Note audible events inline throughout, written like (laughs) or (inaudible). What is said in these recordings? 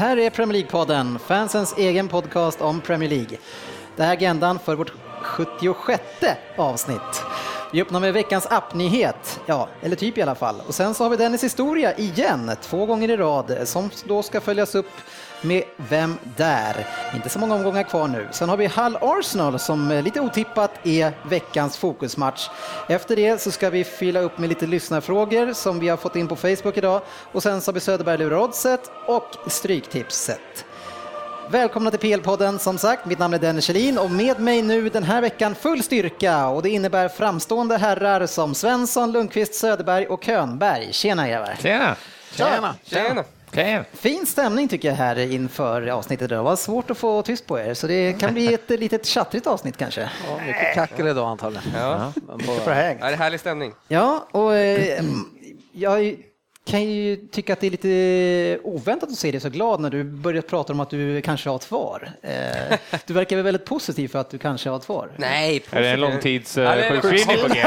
Här är Premier League-podden, fansens egen podcast om Premier League. Det här är agendan för vårt 76 avsnitt. Vi öppnar med veckans appnyhet, ja, eller typ i alla fall. Och sen så har vi Dennis historia igen, två gånger i rad, som då ska följas upp med Vem där? Inte så många omgångar kvar nu. Sen har vi Hull Arsenal som eh, lite otippat är veckans fokusmatch. Efter det så ska vi fylla upp med lite lyssnarfrågor som vi har fått in på Facebook idag och sen så har vi Söderberg lurar oddset och Stryktipset. Välkomna till PL-podden som sagt. Mitt namn är Dennis Kjellin och med mig nu den här veckan full styrka och det innebär framstående herrar som Svensson, Lundqvist, Söderberg och Könberg. Tjena grabbar! Tjena! Tjena! Tjena! Tjena! Fin stämning tycker jag här inför avsnittet. Det var svårt att få tyst på er så det kan bli ett (laughs) litet tjattrigt avsnitt kanske. Ja, mycket kackel idag antagligen. Ja. Häng. Ja, det är härlig stämning. Ja, och eh, jag kan ju tycka att det är lite oväntat att se dig så glad när du börjar prata om att du kanske har ett svar. Eh, du verkar väl väldigt positiv för att du kanske har ett svar. Nej, Är det en långtidssjukskrivning på G?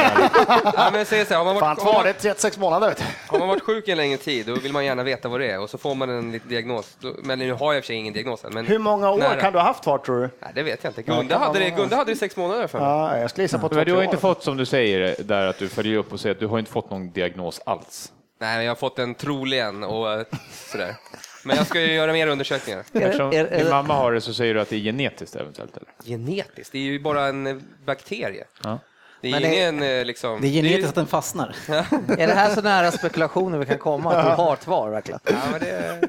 Ja, men säg så här, har, man Fan, varit, har, två, man, det är 36 månader. Har man varit sjuk en längre tid, då vill man gärna veta vad det är och så får man en liten diagnos. Men nu har jag i och för sig ingen diagnos än. Men Hur många år nära. kan du ha haft kvar tror du? Nej, det vet jag inte. Gunda hade det, Gunda hade det sex månader för mig. Ja, jag skulle gissa på Men du har inte fått, som du säger, där att du följer upp och säger att du har inte fått någon diagnos alls. Nej, men jag har fått en troligen och eh, sådär. Men jag ska ju göra mer undersökningar. Eftersom är- är- din mamma har det så säger du att det är genetiskt eventuellt. Eller? Genetiskt, det är ju bara en eh, bakterie. Ja. Det är det- ingen eh, liksom... Det är ju- genetiskt att den fastnar. Är det här så nära spekulationer vi kan komma att du har tvar verkligen? Ja, men det,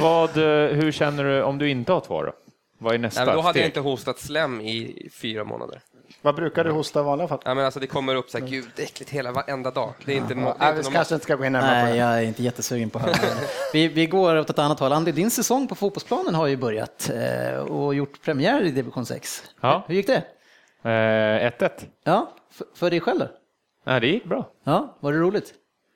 Vad, hur känner du om du inte har två då? Vad är nästa nej, men då hade steg? jag inte hostat slem i fyra månader. Vad brukar du hosta i vanliga fall? Ja, men alltså, det kommer upp så här, gud, äckligt hela varenda dag. Det är inte, no, det är Nej, inte kanske inte ska gå in närmare på Nej, det. jag är inte jättesugen på det. vi, vi går åt ett annat håll. Andy, din säsong på fotbollsplanen har ju börjat eh, och gjort premiär i division 6. Ja. Hur gick det? Eh, 1-1. Ja, för, för dig själv då? Nej, det gick bra. Ja, var det roligt?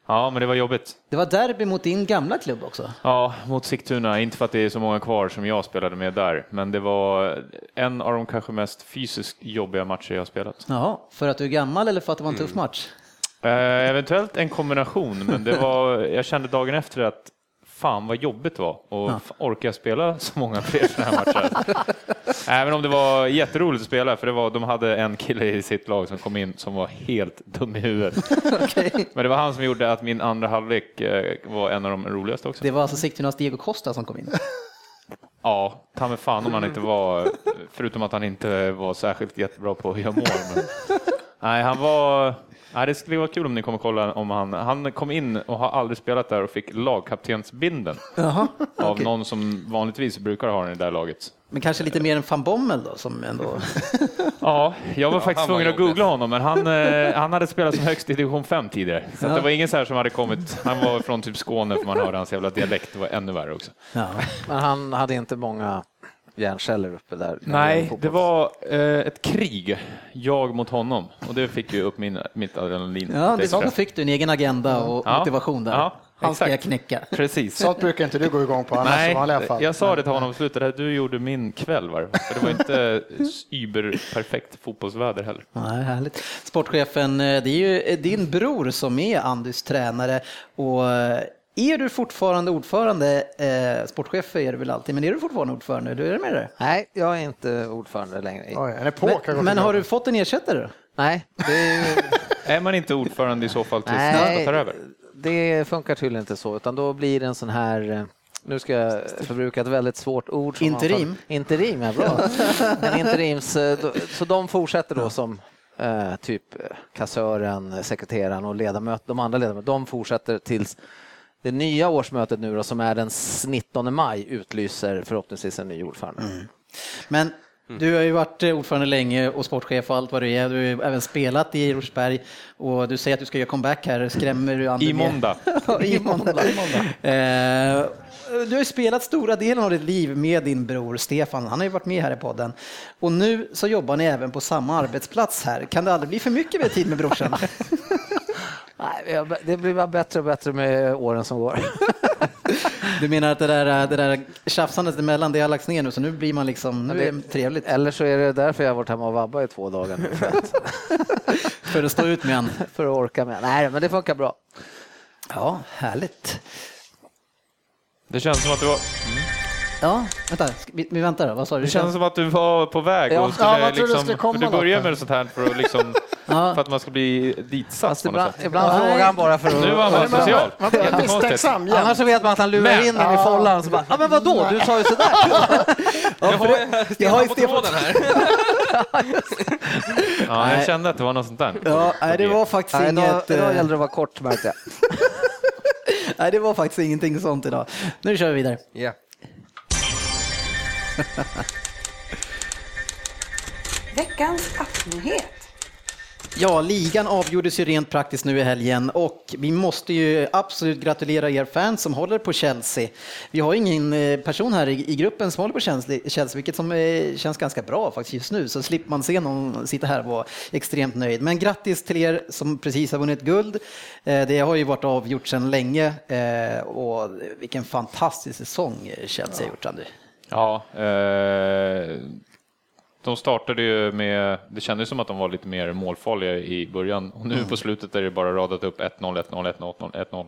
Ja, men det var jobbigt. Det var derby mot din gamla klubb också. Ja, mot Sigtuna. Inte för att det är så många kvar som jag spelade med där, men det var en av de kanske mest fysiskt jobbiga matcher jag har spelat. Jaha, för att du är gammal eller för att det var en tuff match? Eh, eventuellt en kombination, men det var, (laughs) jag kände dagen efter att fan vad jobbigt det var och Ja. orkar jag spela så många fler sådana här matcher? (laughs) Även om det var jätteroligt att spela, för det var, de hade en kille i sitt lag som kom in som var helt dum i huvudet. (laughs) Men det var han som gjorde att min andra halvlek eh, var en av de roligaste också. Det var alltså Sigtunas Diego Costa som kom in. (laughs) Ja, ta mig fan om han inte var, förutom att han inte var särskilt jättebra på att göra mål. Men... Nej, han var, nej, det skulle vara kul om ni kommer kolla om han, han kom in och har aldrig spelat där och fick lagkaptensbindeln Jaha, av okej. någon som vanligtvis brukar ha den i det där laget. Men kanske lite mer än van Bommel då som ändå... (laughs) Ja, jag var faktiskt han var tvungen att jobbig. googla honom, men han, eh, han hade spelat som högst i division 5 tidigare. Så att det var ingen så här som hade kommit, han var från typ Skåne för man hörde hans jävla dialekt, det var ännu värre också. Ja. Men han hade inte många hjärnceller uppe där. Nej, det var eh, ett krig, jag mot honom, och det fick ju upp min, mitt adrenalin. Ja, det så fick du en egen agenda och Ja. motivation där. Ja, Han ska jag knäcka. Precis. Sånt brukar inte du gå igång på annars i Nej, vanliga fall. jag sa det till honom i slutet, du gjorde min kväll. Var det? För det var inte überperfekt fotbollsväder heller. Nej, härligt. Sportchefen, eh, det är ju din bror som är Andys tränare och eh, är du fortfarande ordförande, eh, sportchef är du väl alltid, men är du fortfarande ordförande? Du är det med det? Nej, jag är inte ordförande längre. Oj, en epok har Men, men har du fått en ersättare? Nej, det, är (laughs) Är man inte ordförande i så fall tills Nej. nästa tar över? det funkar tydligen inte så, utan då blir det en sån här eh, nu ska jag förbruka ett väldigt svårt ord. som Interim? man- Interim, ja bra. (laughs) En interims, eh, då- så de fortsätter då som eh, typ kassören, sekreteraren och ledamöter, de andra ledamöterna, de fortsätter tills det nya årsmötet nu då, som är den 19 maj, utlyser förhoppningsvis en ny ordförande. Men Du har ju varit eh, ordförande länge och sportchef och allt vad du är. Du har ju även spelat i Rosberg och du säger att du ska göra comeback här. Skrämmer du andra I (laughs) måndag. I måndag. Eh, Du har ju spelat stora delen av ditt liv med din bror Stefan. Han har ju varit med här i podden. Och nu så jobbar ni även på samma arbetsplats här. Kan det aldrig bli för mycket med tid med brorsan? (laughs) Nej, det blir bara bättre och bättre med åren som går. (laughs) Du menar att det där, det där tjafsandet emellan, det har lagts ner nu, så nu blir man liksom, nu är det trevligt Eller så är det därför jag har varit hemma och vabbat i två dagar nu, för att, för att stå ut med en. för att orka med. Nej, men det funkar bra. Ja, härligt. Det känns som att du var, Ja, vänta, vi, vi väntar då, vad sa du? det känns som att du var på väg Ja. och skulle Ja, du liksom, skulle komma du börjar med sånt här för att, liksom, (laughs) Ja. för att man ska bli ditsatt ibland, sätt. ibland Nej. frågar han bara för att... Nu var han bara social. Misstänksam. Annars så vet man att han lurar Men- in en i follan så bara, ja men vadå, du sa ju sådär. (laughs) Jag har, jag har ju på Stefan- tråden här. (laughs) Ja, Nej. jag kände att det var något sånt där. Ja, nej, det var faktiskt Nej, inget... idag eh, gällde det att vara kort märkte jag. Nej, det var faktiskt ingenting sånt idag. Nu kör vi vidare. Ja. Veckans appnyhet. Ja, ligan avgjordes ju rent praktiskt nu i helgen och vi måste ju absolut gratulera er fans som håller på Chelsea. Vi har ingen eh, person här i gruppen som håller på Chelsea, vilket som eh, känns ganska bra faktiskt just nu, så slipper man se någon sitta här och vara extremt nöjd. Men grattis till er som precis har vunnit guld. Eh, Det har ju varit avgjort sedan länge och vilken fantastisk säsong Chelsea har gjort, Andy. Ja, eh, de startade ju med, det kändes som att de var lite mer målfarliga i början och nu på slutet är det bara radat upp 1-0, 1-0, 1-0, 1-0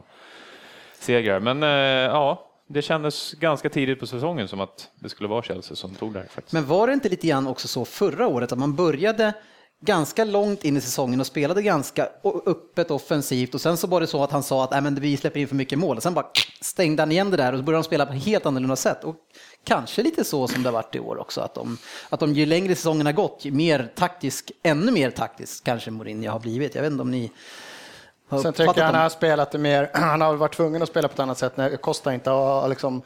segrar. Men eh, ja, det kändes ganska tidigt på säsongen som att det skulle vara Chelsea som tog det här faktiskt. Men var det inte lite grann också så förra året att man började ganska långt in i säsongen och spelade ganska öppet offensivt och sen så var det så att han sa att men vi släpper in för mycket mål och sen bara stängde han igen det där och så började de spela på ett helt annorlunda sätt. Och kanske lite så som det har varit i år också, att de, att de ju längre säsongen har gått, ju mer taktisk, ännu mer taktisk kanske Mourinho har blivit. Jag vet inte om ni har Sen tycker jag han har spelat mer, (clears throat) han har varit tvungen att spela på ett annat sätt när Costa inte har liksom,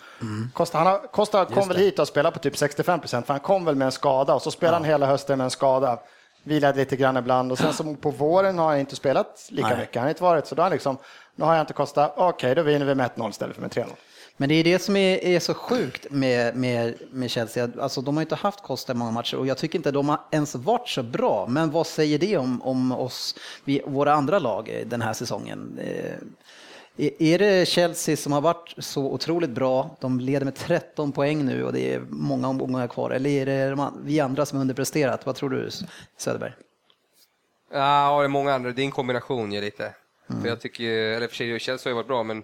Costa, han har, Costa kom väl hit och spelade på typ 65 procent, för han kom väl med en skada och så spelade han hela hösten med en skada. Vilade lite grann ibland och sen så på våren har han inte spelat lika Nej. mycket. Han har inte varit så då har han liksom, nu har jag inte Costa, okej då vinner vi med 1-0 istället för med 3-0. Men det är det som är, är så sjukt med, med, med Chelsea. Alltså, de har inte haft Costa i många matcher och jag tycker inte de har ens varit så bra. Men vad säger det om, om oss, vi, våra andra lag den här säsongen? Eh, är- det Chelsea som har varit så otroligt bra, de leder med 13 poäng nu och det är många omgångar kvar, eller är det vi andra som har underpresterat? Vad tror du Söderberg? Ja, det är många andra. Det är en kombination ju lite. För jag tycker, eller för sig, Chelsea har ju varit bra, men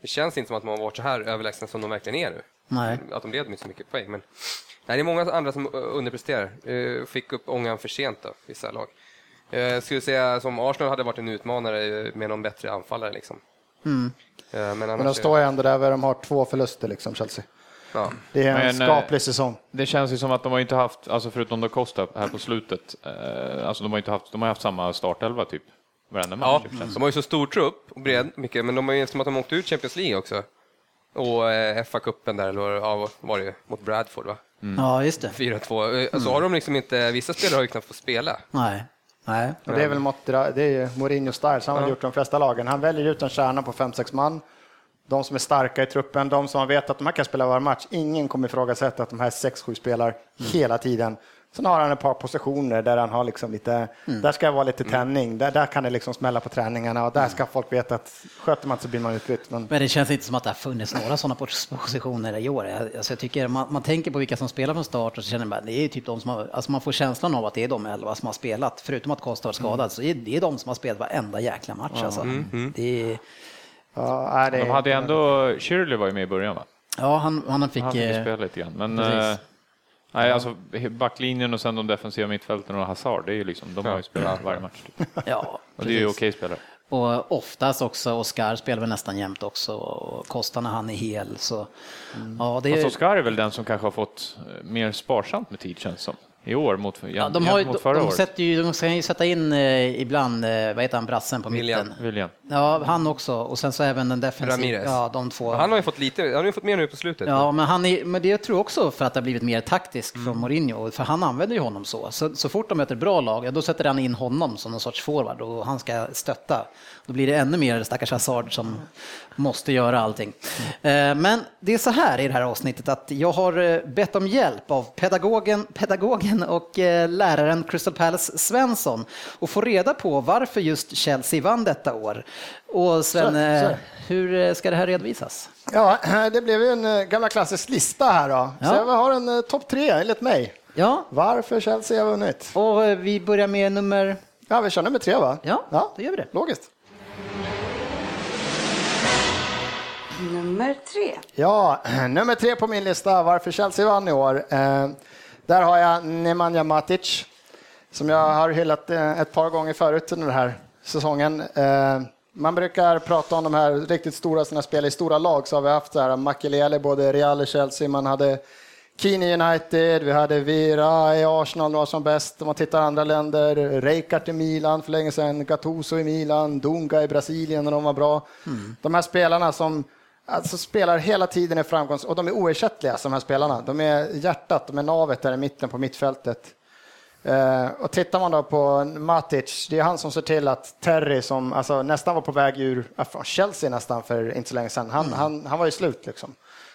det känns inte som att de har varit så här överlägsna som de verkligen är nu. Nej. Att de leder med så mycket poäng. Men nej, det är många andra som underpresterar. Eh, Fick upp ångan för sent då, vissa lag. Eh, Jag skulle säga som Arsenal hade varit en utmanare eh, med någon bättre anfallare liksom. Eh, Men, Men de står ju ändå där där de har två förluster liksom, Chelsea. ja. Det är en Men, skaplig säsong. Det känns ju som att de har inte haft, alltså förutom då Costa här på slutet, alltså de har inte haft, de har haft samma startelva typ varenda match. Ja, typ, de har ju så stor trupp och bred mycket, men de har ju eftersom att de åkte ut Champions League också. Och eh, FA-cupen där, eller ja, var det ju, mot Bradford va? Ja, just det. 4-2. Eh, Så har de liksom inte, vissa spelare har ju knappt fått spela. Nej. Nej. Och det är väl Mottira, det är Mourinho style, så han har gjort de flesta lagen. Han väljer ut en kärna på 5-6 man. De som är starka i truppen, de som vet att de här kan spela varje match. Ingen kommer ifrågasätta att de här 6-7 spelar hela tiden. Sen har han ett par positioner där han har liksom lite, där ska det vara lite tändning. Där, där kan det liksom smälla på träningarna och där ska folk veta att sköter man inte så blir man utbytt. Men Men det känns inte som att det har funnits några sådana pos- positioner i år. Jag- Alltså jag tycker man, man tänker på vilka som spelar från start och så känner man det är typ de som har, alltså man får känslan av att det är de elva som har spelat, förutom att Costa har skadad, så är det är de som har spelat varenda jäkla match. Alltså. Det är, ja, det, De hade ändå, Shirley var ju med i början va? ja, han, han fick... Han fick ju eh, spela lite grann. Men precis. Eh, nej, alltså, backlinjen och sen de defensiva mittfälten och Hazard, det är ju liksom, de har ju spelat varje match. Typ. Ja, Och det är ju okej spelare. Och oftast också, Oscar spelar väl nästan jämt också, och Costa när han är hel. Så, ja, det Fast är, Oscar är väl den som kanske har fått eh, mer sparsamt med tid känns som. I år mot, ja, de, har, mot de, förra de, året. sätter ju, de ska ju sätta in eh, ibland, eh, vad heter han, brassen på William. mitten? William. Ja, han också. Och sen så även den defensiva. Ramirez. Ja, de två. Han har ju fått lite, han har ju fått mer nu på slutet. Ja, men, han är, men det tror jag också för att det har blivit mer taktiskt från Mourinho, för han använder ju honom så. så. Så fort de möter ett bra lag, ja, då sätter han in honom som någon sorts forward och han ska stötta. Då blir det ännu mer stackars Hazard som måste göra allting. Eh, Men det är så här i det här avsnittet att jag har eh, bett om hjälp av pedagogen, pedagogen och eh, läraren Crystal Palace Svensson och få reda på varför just Chelsea vann detta år. Och Sven, Så- så. hur ska det här redovisas? Ja, (clears throat) det blev ju en gamla klassisk lista här då. Så Ja. jag har en topp tre enligt mig. Ja, Varför Chelsea har vunnit? och vi börjar med nummer... Ja, vi kör nummer tre va? Ja, då gör vi det. Logiskt. Nummer tre. Ja, (clears throat) nummer tre på min lista, varför Chelsea vann i år. Eh, där har jag Nemanja Matic, som jag har hyllat eh, ett par gånger förut under den här säsongen. Eh, man brukar prata om de här riktigt stora sina spel i stora lag, så har vi haft så här Makelele, både Real och Chelsea, man hade Keane i United, vi hade Vira i Arsenal var som bäst. Om man tittar andra länder, Rijkaard i Milan för länge sedan, Gattuso i Milan, Dunga i Brasilien när de var bra. De här spelarna som alltså, spelar hela tiden i framgångs... Och de är oersättliga, de här spelarna. De är hjärtat, de är navet där i mitten på mittfältet. Eh, och tittar man då på Matic, det är han som ser till att Terry, som alltså, nästan var på väg ur från Chelsea nästan för inte så länge sedan, han, han, han var ju slut liksom.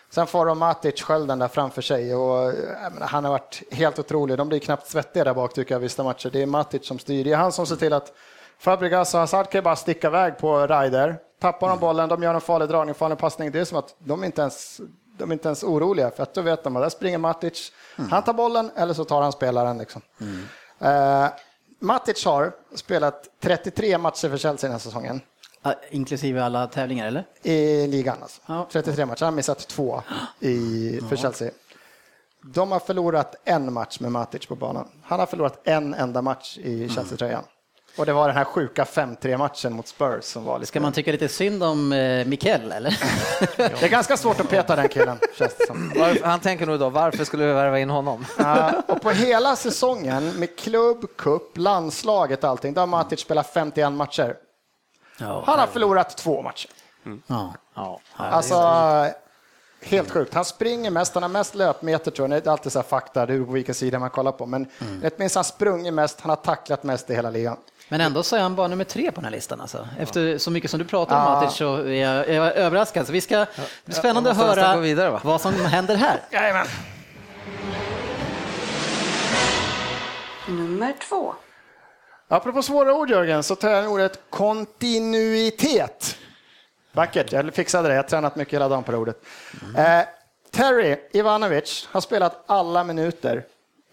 Sen får de Matic skölden där framför sig och menar, han har varit helt otrolig. De blir knappt svettiga där bak tycker jag vissa matcher. Det är Matic som styr. Det är han som ser till att Fabregas och Hazard kan bara sticka iväg på Ryder. Tappar de bollen, de gör en farlig dragning, farlig passning. Det är som att de är inte ens, de är inte ens oroliga för att då vet de att där springer Matic. Han tar bollen eller så tar han spelaren. Liksom. Eh, Matic har spelat 33 matcher för Chelsea den här säsongen Ah, Inklusive alla tävlingar, eller? i ligan. Alltså. Ja. 33 matcher, han har missat två i, för Chelsea. De har förlorat en match med Matic på banan. Han har förlorat en enda match i Chelsea-tröjan. Och det var den här sjuka 5-3 matchen mot Spurs som var lite... Ska man tycka lite synd om eh, Mikael, eller? (laughs) Det är ganska svårt att peta den killen, (laughs) känns det som. Varför, han tänker nog då, varför skulle vi värva in honom? (laughs) Ja, och på hela säsongen med klubb, cup, landslaget och allting, då har Matic spelat 51 matcher. Ja, Han har förlorat två matcher. ja. Ja. Alltså, helt sjukt. Han springer mest, han har mest löpmeter tror jag. Det är alltid så här fakta, det är på vilken sida man kollar på. Men Mm. minst han sprungit mest, han har tacklat mest i hela ligan. Men ändå så är han bara nummer tre på den här listan. Alltså. Efter så mycket som du pratar om Ja. Matic så är jag, är jag överraskad. Så vi ska, det blir spännande att höra vidare, va? vad som händer här. (laughs) Jajamän. Nummer två. Apropå svåra ord Jörgen, så tar jag ordet kontinuitet. Vackert, jag fixade det. Jag har tränat mycket hela dagen på det ordet. Eh, Terry Ivanovic har spelat alla minuter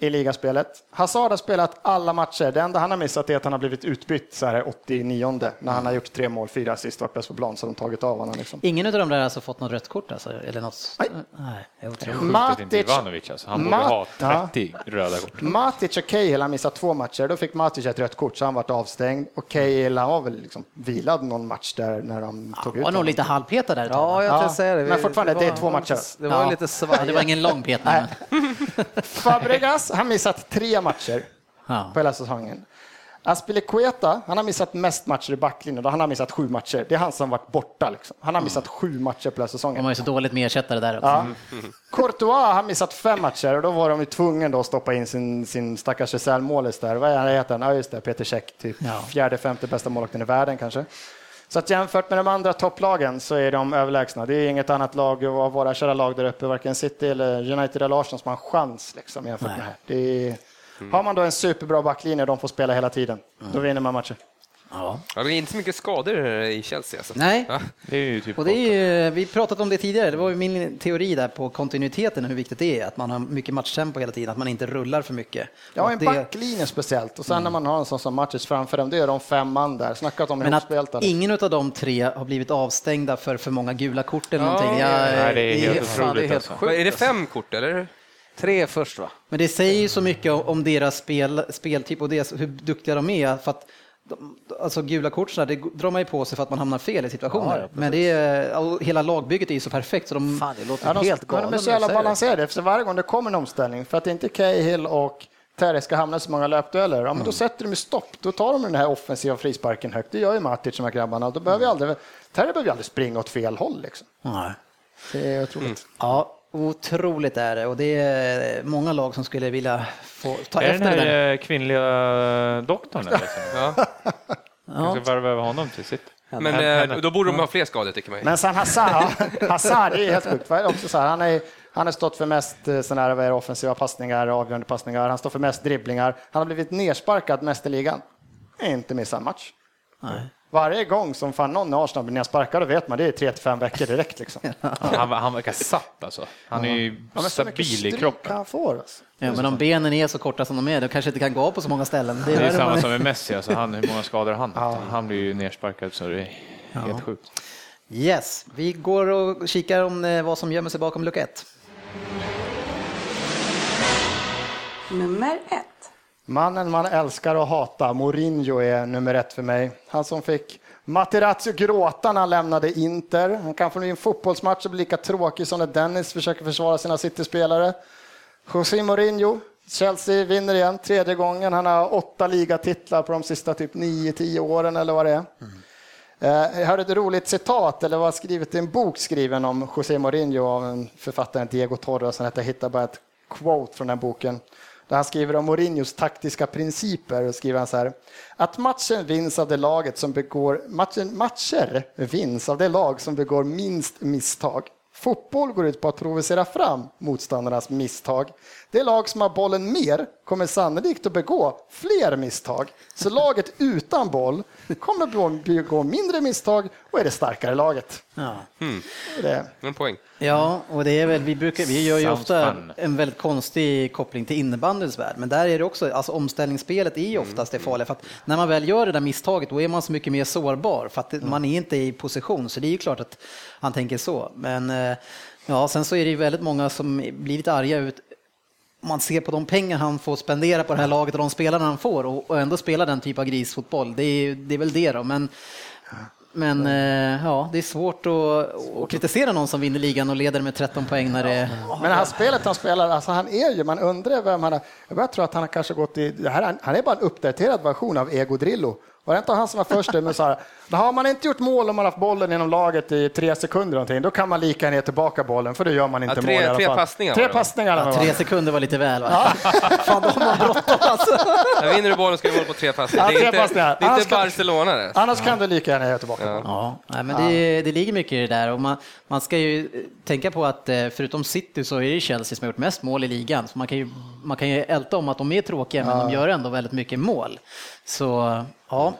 i ligaspelet. Hazard har spelat alla matcher. Det enda han har missat är att han har blivit utbytt så här 89 när han har gjort tre mål, fyra assist, varit bäst på plan, så de tagit av honom. Liksom. Ingen av dem där har alltså fått något rött kort alltså, eller något? Nej. Nej, det är Matic- Ivanovic alltså. Han borde Ma- ha Ja. 30 röda kort. Matic och Cahill har missat två matcher. Då fick Matic ett rött kort så han varit avstängd. Och Cahill han var väl liksom vilad någon match där när de tog ut var nog honom. lite halvpetad där Ja, jag Ja, säga det. men fortfarande, det är var- två matcher. Det var Ja. lite Ja, svajigt. det var ingen lång petning. (laughs) Fabregas har missat tre matcher Ja. på hela säsongen. Aspilicueta, han har missat mest matcher i backlinjen. Han har missat sju matcher. Det är han som varit borta. Liksom. Han har missat sju matcher på hela De säsongen. har ju så dåligt med ersättare där också. Ja. Courtois har missat fem matcher och då var de ju tvungna då att stoppa in sin, sin stackars reservmålis där. Vad är han heter han? Ja, just det, Peter Cech. Typ Ja. fjärde, femte bästa målvakten i världen kanske. Så att jämfört med de andra topplagen så är de överlägsna. Det är inget annat lag av våra kära lag där uppe, varken City eller United eller Arsenal som har en chans liksom, jämfört Nej. med det här. Det är, Har man då en superbra backlinje och de får spela hela tiden, då vinner man matcher. Ja. Ja, det är inte så mycket skador i Chelsea. Alltså. Nej, Ja. Det är ju typ och det är ju, vi pratat om det tidigare, det var ju min teori där på kontinuiteten, hur viktigt det är, att man har mycket matchtempo hela tiden, att man inte rullar för mycket. Ja, Och en det- backlinje speciellt. Och sen när man har en sån som matches framför dem, det är de fem man där. Snackat om Men att ingen av de tre har blivit avstängda för för många gula kort eller Ja, någonting. Jag, Nej, det är helt fan, det är helt alltså. Är det fem kort eller? Tre först va? Men det säger ju så mycket om- deras spel, speltyp och deras, hur duktiga de är. För att alltså gula kort så där, det drar man ju på sig för att man hamnar fel i situationer. Ja, ja, Men det är, hela lagbygget är ju så perfekt så de... Fan, det låter Ja, de, helt men galet. de är så jävla balanserade efter varje gång det kommer en omställning. För att inte Cahill och Terry ska hamna så många löpdueller, ja, men då sätter de ju stopp. Då tar de den här offensiva frisparken högt. Det gör ju Matic, de här grabbarna. Då behöver aldrig, Terry behöver ju aldrig springa åt fel håll. Liksom. Nej. Det är otroligt. Ja, otroligt är det och det är många lag som skulle vilja få ta Är efter den det där. här eh, kvinnliga doktorn? Eller? Ja. Jag ska värva över honom till sitt. Men eh, då borde de ha fler skador, tycker man ju. Men sen Hazard, Hazard det är helt sjukt. Är Också så här, han, är, han har stått för mest eh, såna här, är offensiva passningar, avgörande passningar. Han står för mest dribblingar. Han har blivit nersparkad mest i ligan. Inte missat en match. Nej. Varje gång som fan någon i Arsenal blir nersparkad, då vet man det är tre till fem veckor direkt. Liksom. (laughs) Han, han verkar satt alltså. Han är ju Ja, stabil i kroppen. han får. Alltså. Ja, men om benen är så korta som de är, då kanske inte kan gå på så många ställen. Det är värre samma man- som med Messi, alltså han, hur många skador han haft? Han blir ju nersparkad så det är helt sjukt. Yes, vi går och kikar om eh, vad som gömmer sig bakom lucka ett. Nummer ett. Mannen man älskar och hatar, Mourinho är nummer ett för mig. Han som fick Materazzi gråta när han lämnade Inter. Han kan få en fotbollsmatch och bli lika tråkig som när Dennis försöker försvara sina City-spelare. José Mourinho, Chelsea vinner igen, tredje gången. Han har åtta ligatitlar på de sista typ 9-10 åren eller vad det är. Eh, mm. Jag hörde ett roligt citat, eller var skrivet i en bok skriven om José Mourinho av en författare, Diego Torres, som heter Jag hittade bara ett quote från den boken. Där han skriver om Mourinhos taktiska principer och skriver han så här. Att matchen vinns av det laget som begår, matchen, matcher vinns av det lag som begår minst misstag. Fotboll går ut på att provocera fram motståndarnas misstag. Det lag som har bollen mer kommer sannolikt att begå fler misstag. Så laget utan boll kommer begå- begå mindre misstag och är det starkare laget. Ja. Det är- En poäng. Ja, och det är väl, vi, brukar, vi gör ju Sounds ofta fun. en väldigt konstig koppling till innebandyns värld, men där är det också, alltså omställningsspelet är ju oftast det farliga, för att när man väl gör det där misstaget, då är man så mycket mer sårbar, för att det- man är inte i position, så det är ju klart att han tänker så. Men eh, ja, sen så är det ju väldigt många som blir lite arga ut, man ser på de pengar han får spendera på det här laget och de spelarna han får och, ändå spela den typ av grisfotboll, det är, det är väl det då, men men eh, ja, det är svårt att, att kritisera någon som vinner ligan och leder med 13 poäng när det... Men det här spelet han spelar, alltså han är ju, man undrar vem han är. Jag börjar tro att han har kanske gått i, det här, han är bara en uppdaterad version av Ego Drillo. Var det inte han som var först med så här, "Då har man inte gjort mål om man haft bollen inom laget i tre sekunder någonting, då kan man lika gärna ge tillbaka bollen, för då gör man inte Ja, tre- mål i alla tre fall. passningar Tre det, va? passningar. Ja, tre sekunder var lite väl va? (laughs) Fan, de har bråttom alltså. Jag vinner du bollen ska du mål på tre passningar. Ja, Det är tre inte, passningar. det är Annars inte kan- Barcelona det. Annars kan du lika gärna ge tillbaka bollen. Ja, nej, men det, det ligger mycket i det där och man, man ska ju eh, tänka på att eh, förutom City så är det Chelsea som har gjort mest mål i ligan. Så man kan ju, man kan ju älta om att de är tråkiga, men de gör ändå väldigt mycket mål. Så ja,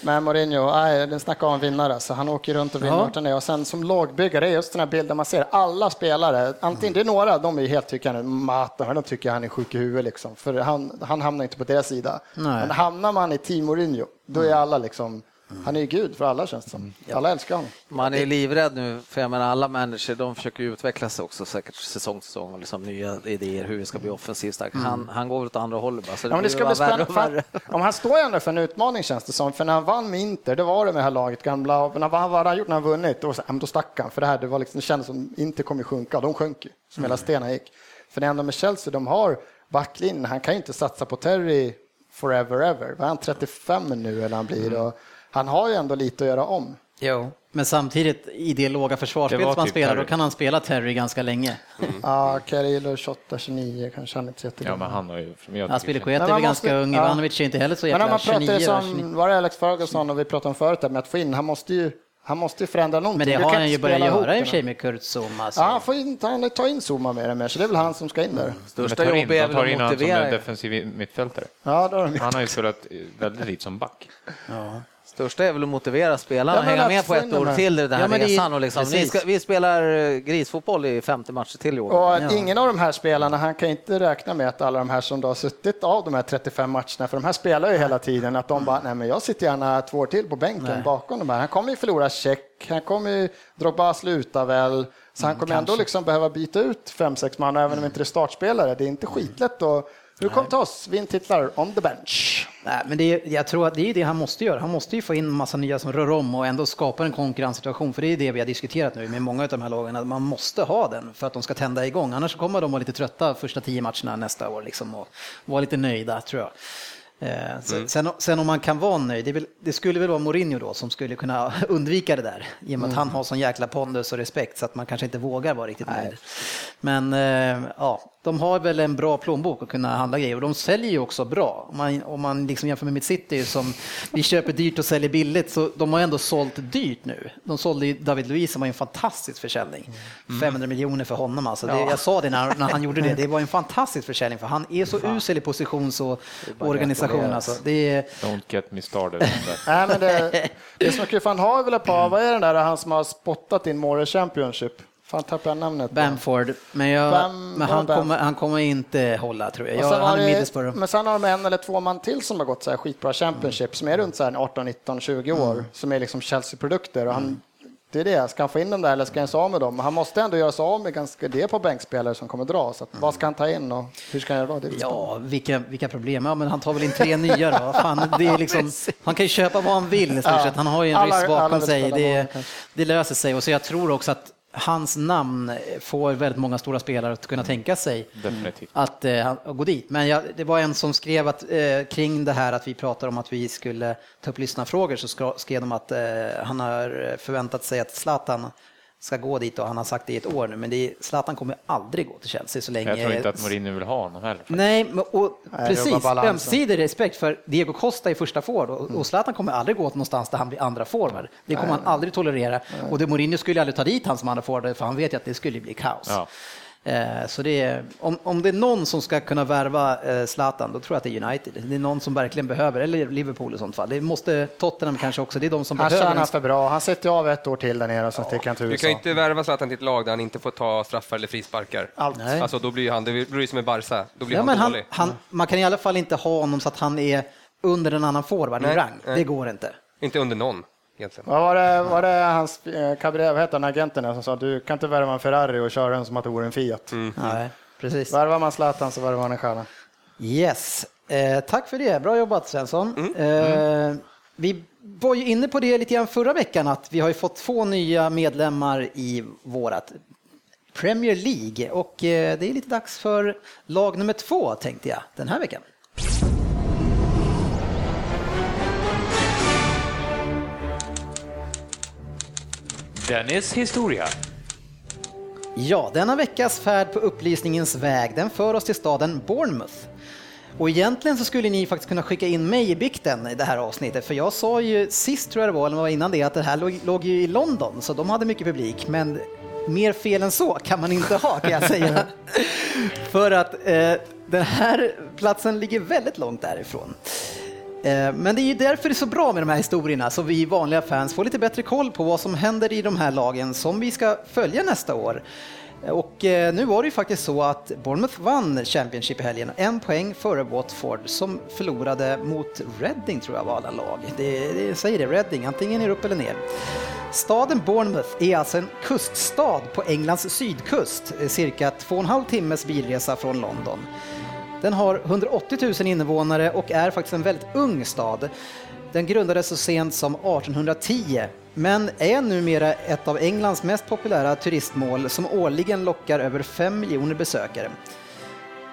Men Mourinho, nej, den snackar om vinnare, så han åker runt och vinner Ja. Och sen som lagbyggare, just den här bilden man ser, alla spelare, antingen det är några, de är helt är Mata, de tycker han är sjuk i huvudet liksom. För han, han hamnar inte på deras sida. Nej. Men hamnar man i team Mourinho, då är alla liksom, han är ju gud för alla känns det som. Alla älskar honom. Man är livrädd nu, för jag menar alla människor de försöker utveckla sig också säkert säsong till säsong och liksom nya idéer hur vi ska bli offensivt starka. Han, han går åt andra hållet bara, så det, Ja, det ska bli värre spännande. värre. För, om han står ändå för en utmaning känns det som. För när han vann med Inter, det var det med det här laget gamla. När, vad hade han gjort när han vunnit? Då, var så då stack han. För det här det var liksom, det kändes som Inter kommer sjunka. De sjönk ju, som hela stenen gick. För det ändå med Chelsea, de har backlinjen. Han kan ju inte satsa på Terry forever ever. Vad är han, 35 nu eller han blir? Och han har ju ändå lite att göra om. jo. Men samtidigt i det låga försvarsspelet var som han typ spelar, Terry. då kan han spela Terry ganska länge. Ja, Carillo 28, 29 kanske han är 30. Ja, men han har ju... som jag Han tycker- spelar Men är väl måste- ganska ung, ja. Ivanovic är inte heller så Men när jäkla man 29 pratar år, 29. som, var det Alex Ferguson och vi pratade om förut, där med att få in, han måste ju, han måste ju förändra någonting. Men det Du har han ju inte börjat göra i och för sig med Kurt Zouma. alltså. Ja, han får in, han tar in Zuma mer och mer, så det är väl han som ska in där. De Största tar in, jobb är de tar väl in att han som motivera. en defensiv mittfältare. Ja, det har de Han har ju spelat väldigt lite som back. Största är väl att motivera spelarna Ja, att hänga med på ett år till i den här Ja, resan. Och liksom, ska, vi spelar eh, grisfotboll i 50 matcher till i år. Och Ja. ingen av de här spelarna, han kan inte räkna med att alla de här som då har suttit av de här 35 matcherna, för de här spelar ju hela tiden, att de bara, nej men jag sitter gärna två år till på bänken Nej. bakom de här. Han kommer ju förlora check, han kommer ju, Drogba slutar väl, så han kommer ändå kanske. liksom behöva byta ut fem, sex man, även om inte det är startspelare. Det är inte skitlätt att, hur kom till oss, vinn titlar on the bench. Nej, men det är, jag tror att det är det han måste göra. Han måste ju få in massa nya som rör om och ändå skapa en konkurrenssituation. För det är det vi har diskuterat nu med många av de här lagen, att man måste ha den för att de ska tända igång. Annars kommer de vara lite trötta första tio matcherna nästa år liksom, och vara lite nöjda, tror jag. Eh, sen, sen, om man kan vara nöjd, det, väl, det, skulle väl vara Mourinho då som skulle kunna (laughs) undvika det där. I och med mm. att han har sån jäkla pondus och respekt så att man kanske inte vågar vara riktigt nöjd. Men eh, ja, de har väl en bra plånbok att kunna handla grejer och de säljer ju också bra. Om man, om man liksom jämför med mitt City som vi köper dyrt och säljer billigt så de har ändå sålt dyrt nu. De sålde ju David Luiz som var en fantastisk försäljning. Mm. 500 miljoner för honom alltså. Det, ja. Jag sa det när, när han gjorde det, (laughs) det var en fantastisk försäljning för han är så Fan. usel i positions och organisation. Alltså. Det är... Don't get me started. (laughs) Nej, men det, (laughs) det som han har väl ett par, vad är den där han som har spottat in More Championship? Fan tappade jag namnet. Bamford, men, jag, Bam, men han, Bam. Kommer, han kommer inte hålla tror jag. jag han är men sen har de en eller två man till som har gått så här skitbra Championship mm. som är runt så här 18, 19, 20 år mm. som är liksom Chelsea-produkter. Och han, mm. Det är det, ska han få in dem där eller ska han sig av med dem? Han måste ändå göra sig av med ganska, det på bänkspelare som kommer dra. Så vad ska han ta in och hur ska han göra det? Ja, vilka, vilka problem. Ja, men han tar väl in tre nya då. Fan, det är liksom, (laughs) han kan ju köpa vad han vill i stort sett. Han har ju en ryss bakom sig. Det, det löser sig. Och så jag tror också att hans namn får väldigt många stora spelare att kunna tänka sig Definitivt. att eh, gå dit. Men jag, det var en som skrev att, eh, kring det här att vi pratar om att vi skulle ta upp lyssnarfrågor så skrev de att eh, han har förväntat sig att Zlatan ska gå dit och han har sagt det i ett år nu, men det är, Zlatan kommer aldrig gå till Chelsea så länge. Jag tror inte att Mourinho vill ha honom heller. Nej, och Nej, precis, ömsesidig respekt för Diego Costa i första forward och, och Zlatan kommer aldrig gå någonstans där han blir andra forward. Det kommer Nej. han aldrig tolerera Nej. och det Mourinho skulle aldrig ta dit han som andra forward för han vet ju att det skulle bli kaos. Ja. Eh, så det är, om, om det är någon som ska kunna värva eh, Zlatan, då tror jag att det är United. Det är någon som verkligen behöver, eller Liverpool i sånt fall. Det måste Tottenham kanske också, det är de som han behöver. Han tjänar för bra, han sätter av ett år till där nere och så ja. sticker han till USA. Du kan inte värva Zlatan till ett lag där han inte får ta straffar eller frisparkar. Allt. Nej. Alltså då blir han, det blir som med Barca, då blir ja, han dålig. Han, han, man kan i alla fall inte ha honom så att han är under en annan forward i rang. Nej. Det går inte. Inte under någon. Egentligen. Vad var det, var det hans eh, Cabrera, vad heter han, agenten som sa du kan inte värva en Ferrari och köra den som att det vore en Fiat. Mm. Nej, precis. Värvar man Zlatan så värvar man en stjärna. Yes, eh, tack för det. Bra jobbat Svensson. Mm. Eh, mm. vi var ju inne på det lite grann förra veckan att vi har ju fått två nya medlemmar i vårat Premier League och eh, det är lite dags för lag nummer två tänkte jag den här veckan. Dennis historia. Ja, denna veckas färd på upplysningens väg, den för oss till staden Bournemouth. Och egentligen så skulle ni faktiskt kunna skicka in mig i bikten i det här avsnittet, för jag sa ju sist tror jag det var, eller var innan det, att det här låg, låg ju i London, så de hade mycket publik, men mer fel än så kan man inte ha kan jag säga. (laughs) för att eh, den här platsen ligger väldigt långt därifrån. Eh, men det är ju därför det är så bra med de här historierna, så vi vanliga fans får lite bättre koll på vad som händer i de här lagen som vi ska följa nästa år. Eh, och eh, nu var det ju faktiskt så att Bournemouth vann Championship i helgen, en poäng före Watford som förlorade mot Reading tror jag var alla lag. Det, det säger det, Reading, antingen är upp eller ner. Staden Bournemouth är alltså en kuststad på Englands sydkust, cirka två och en halv timmes bilresa från London. Den har 180 000 invånare och är faktiskt en väldigt ung stad. Den grundades så sent som 1810 men är numera ett av Englands mest populära turistmål som årligen lockar över 5 miljoner besökare.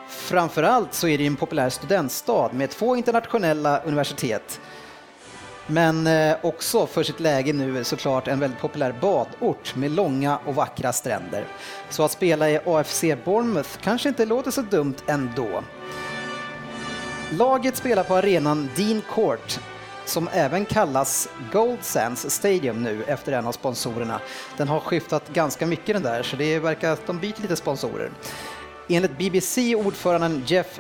Framförallt så är det en populär studentstad med två internationella universitet men eh, också för sitt läge nu såklart en väldigt populär badort med långa och vackra stränder. Så att spela i AFC Bournemouth kanske inte låter så dumt ändå. Laget spelar på arenan Dean Court som även kallas Gold Sands Stadium nu efter en av sponsorerna. Den har skiftat ganska mycket den där så det verkar att de byter lite sponsorer. Enligt BBC ordföranden Jeff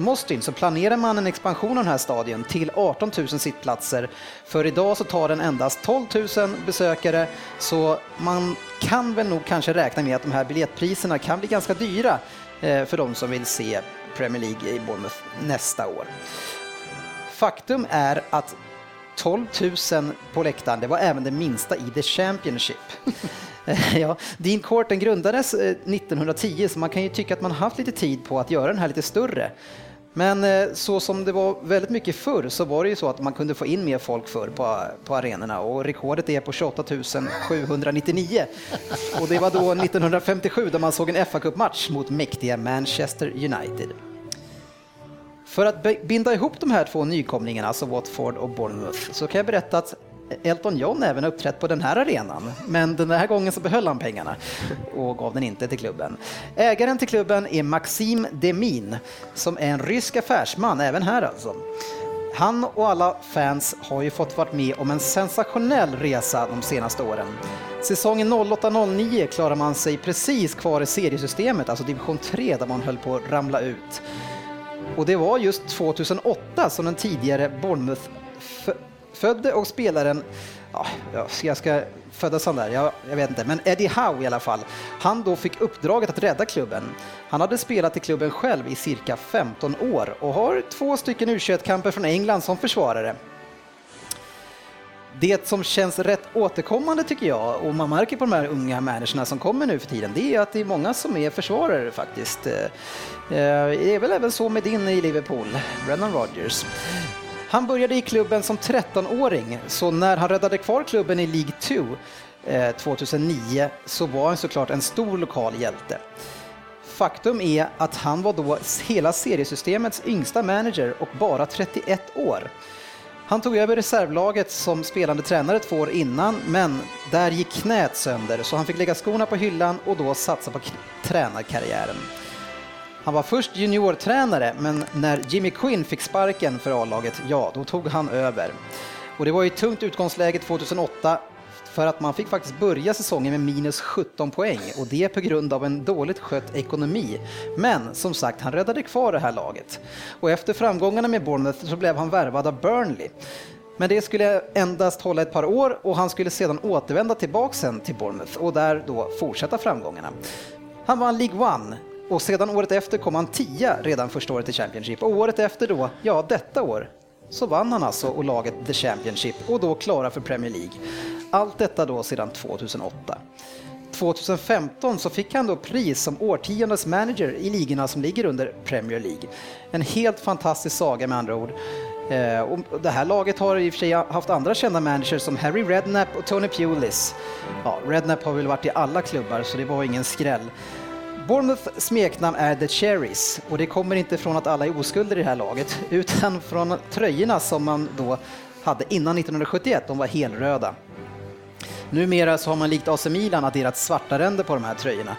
Mostin så planerar man en expansion av den här stadion till 18 000 sittplatser. För idag så tar den endast 12 000 besökare så man kan väl nog kanske räkna med att de här biljettpriserna kan bli ganska dyra eh, för de som vill se Premier League i Bournemouth nästa år. Faktum är att 12 000 på läktaren, det var även det minsta i The Championship. (laughs) ja, Dean Courten grundades eh, 1910 så man kan ju tycka att man haft lite tid på att göra den här lite större. Men eh, så som det var väldigt mycket förr så var det ju så att man kunde få in mer folk förr på, på arenorna och rekordet är på 28 799. Och det var då 1957 då man såg en fa Cup-match mot mäktiga Manchester United. För att binda ihop de här två nykomlingarna, alltså Watford och Bournemouth, så kan jag berätta att Elton John även uppträtt på den här arenan, men den här gången så behöll han pengarna och gav den inte till klubben. Ägaren till klubben är Maxim Demin, som är en rysk affärsman, även här alltså. Han och alla fans har ju fått vara med om en sensationell resa de senaste åren. Säsongen 08-09 klarar man sig precis kvar i seriesystemet, alltså division 3, där man höll på att ramla ut. Och det var just 2008 som den tidigare Bournemouth Födde och spelaren, ja, jag ska föddes han där? Jag, jag, vet inte, men Eddie Howe i alla fall. Han då fick uppdraget att rädda klubben. Han hade spelat i klubben själv i cirka 15 år och har två stycken u kamper från England som försvarare. Det som känns rätt återkommande tycker jag, och man märker på de här unga människorna som kommer nu för tiden, det är att det är många som är försvarare faktiskt. Eh, eh, det är väl även så med din i Liverpool, Brennan Rodgers. Han började i klubben som 13-åring, så när han räddade kvar klubben i League 2 2009 eh, så var han såklart en stor lokal hjälte. Faktum är att han var då hela seriesystemets yngsta manager och bara 31 år. Han tog över reservlaget som spelande tränare två år innan, men där gick knät sönder så han fick lägga skorna på hyllan och då satsa på tränarkarriären. Han var först juniortränare, men när Jimmy Quinn fick sparken för A-laget, ja, då tog han över. Och det var ju ett tungt utgångsläge 2008 för att man fick faktiskt börja säsongen med minus 17 poäng och det på grund av en dåligt skött ekonomi. Men som sagt, han räddade kvar det här laget. Och efter framgångarna med Bournemouth så blev han värvad av Burnley. Men det skulle endast hålla ett par år och han skulle sedan återvända tillbaka sen till Bournemouth och där då fortsätta framgångarna. Han vann League One och sedan året efter kom han tia redan första året i Championship och året efter då, ja detta år, så vann han alltså och laget The Championship och då klara för Premier League. Allt detta då sedan 2008. 2015 så fick han då pris som årtiondets manager i ligorna som ligger under Premier League. En helt fantastisk saga med andra ord. Eh, och det här laget har i och för sig haft andra kända managers som Harry Redknapp och Tony Pulis. Ja, Redknapp har väl varit i alla klubbar så det var ingen skräll. Bournemouth smeknamn är The Cherries och det kommer inte från att alla är oskulder i det här laget (laughs) utan från tröjorna som man då hade innan 1971, de var helröda. Numera så har man likt AC Milan adderat svarta ränder på de här tröjorna,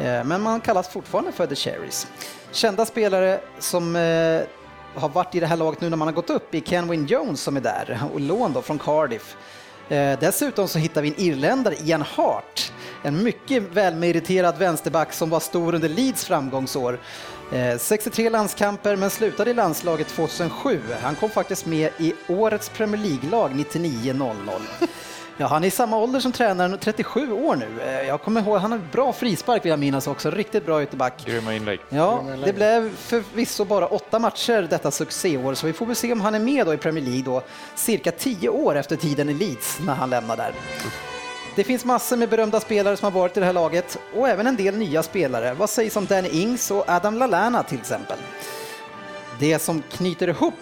eh, men man kallas fortfarande för The Cherries. Kända spelare som eh, har varit i det här laget nu när man har gått upp i Kenwin Jones som är där och lån då från Cardiff. Eh, dessutom så hittar vi en irländare, Ian Hart, en mycket välmeriterad vänsterback som var stor under Leeds framgångsår. Eh, 63 landskamper men slutade i landslaget 2007. Han kom faktiskt med i årets Premier League-lag 99-00. Ja, han är i samma ålder som tränaren, 37 år nu. Eh, jag kommer ihåg, han har bra frispark vill jag minnas också, riktigt bra ytterback. Grymma inlägg. Ja, det blev förvisso bara åtta matcher detta succéår, så vi får väl se om han är med då i Premier League då, cirka tio år efter tiden i Leeds när han lämnar där. Det finns massor med berömda spelare som har varit i det här laget och även en del nya spelare. Vad sägs om Danny Ings och Adam Lallana till exempel? Det som knyter ihop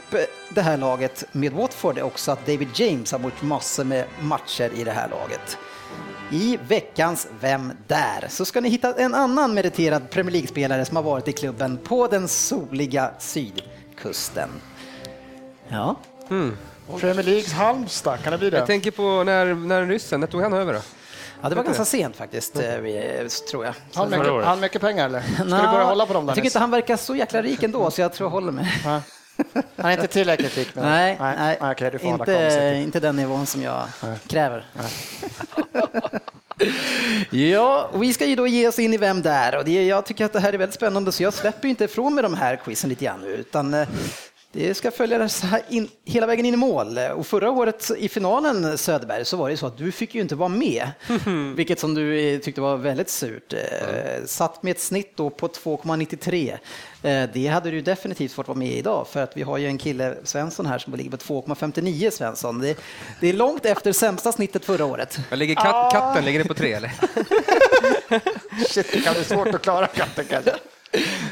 det här laget med Watford är också att David James har varit massor med matcher i det här laget. I veckans Vem där? så ska ni hitta en annan meriterad Premier League-spelare som har varit i klubben på den soliga sydkusten. Ja. Mm. Premier Leagues Halmstad, kan det bli det? Jag tänker på när, när ryssen, när tog han över då? Ja, det var ganska sent faktiskt, eh, tror jag. Han mycket, han mycket pengar eller? Ska Nå, du börja hålla på dem? Jag tycker inte han verkar så jäkla rik ändå, så jag tror jag håller mig. (laughs) Han är inte tillräckligt rik? Nej, nej, nej. Okay, inte, inte den nivån som jag nej. kräver. (laughs) ja, vi ska ju då ge oss in i Vem där? Och det, jag tycker att det här är väldigt spännande, så jag släpper inte ifrån mig de här quizen lite grann nu, utan eh, det ska följa in, hela vägen in i mål. Och förra året i finalen Söderberg så var det så att du fick ju inte vara med, vilket som du eh, tyckte var väldigt surt. Mm. Satt med ett snitt då på 2,93. Eh, det hade du definitivt fått vara med idag för att vi har ju en kille, Svensson här, som ligger på 2,59 Svensson. Det, det, är långt efter sämsta snittet förra året. Jag ligger kat, katten, ligger det på tre eller? (laughs) Shit, det kan bli svårt att klara katten kanske.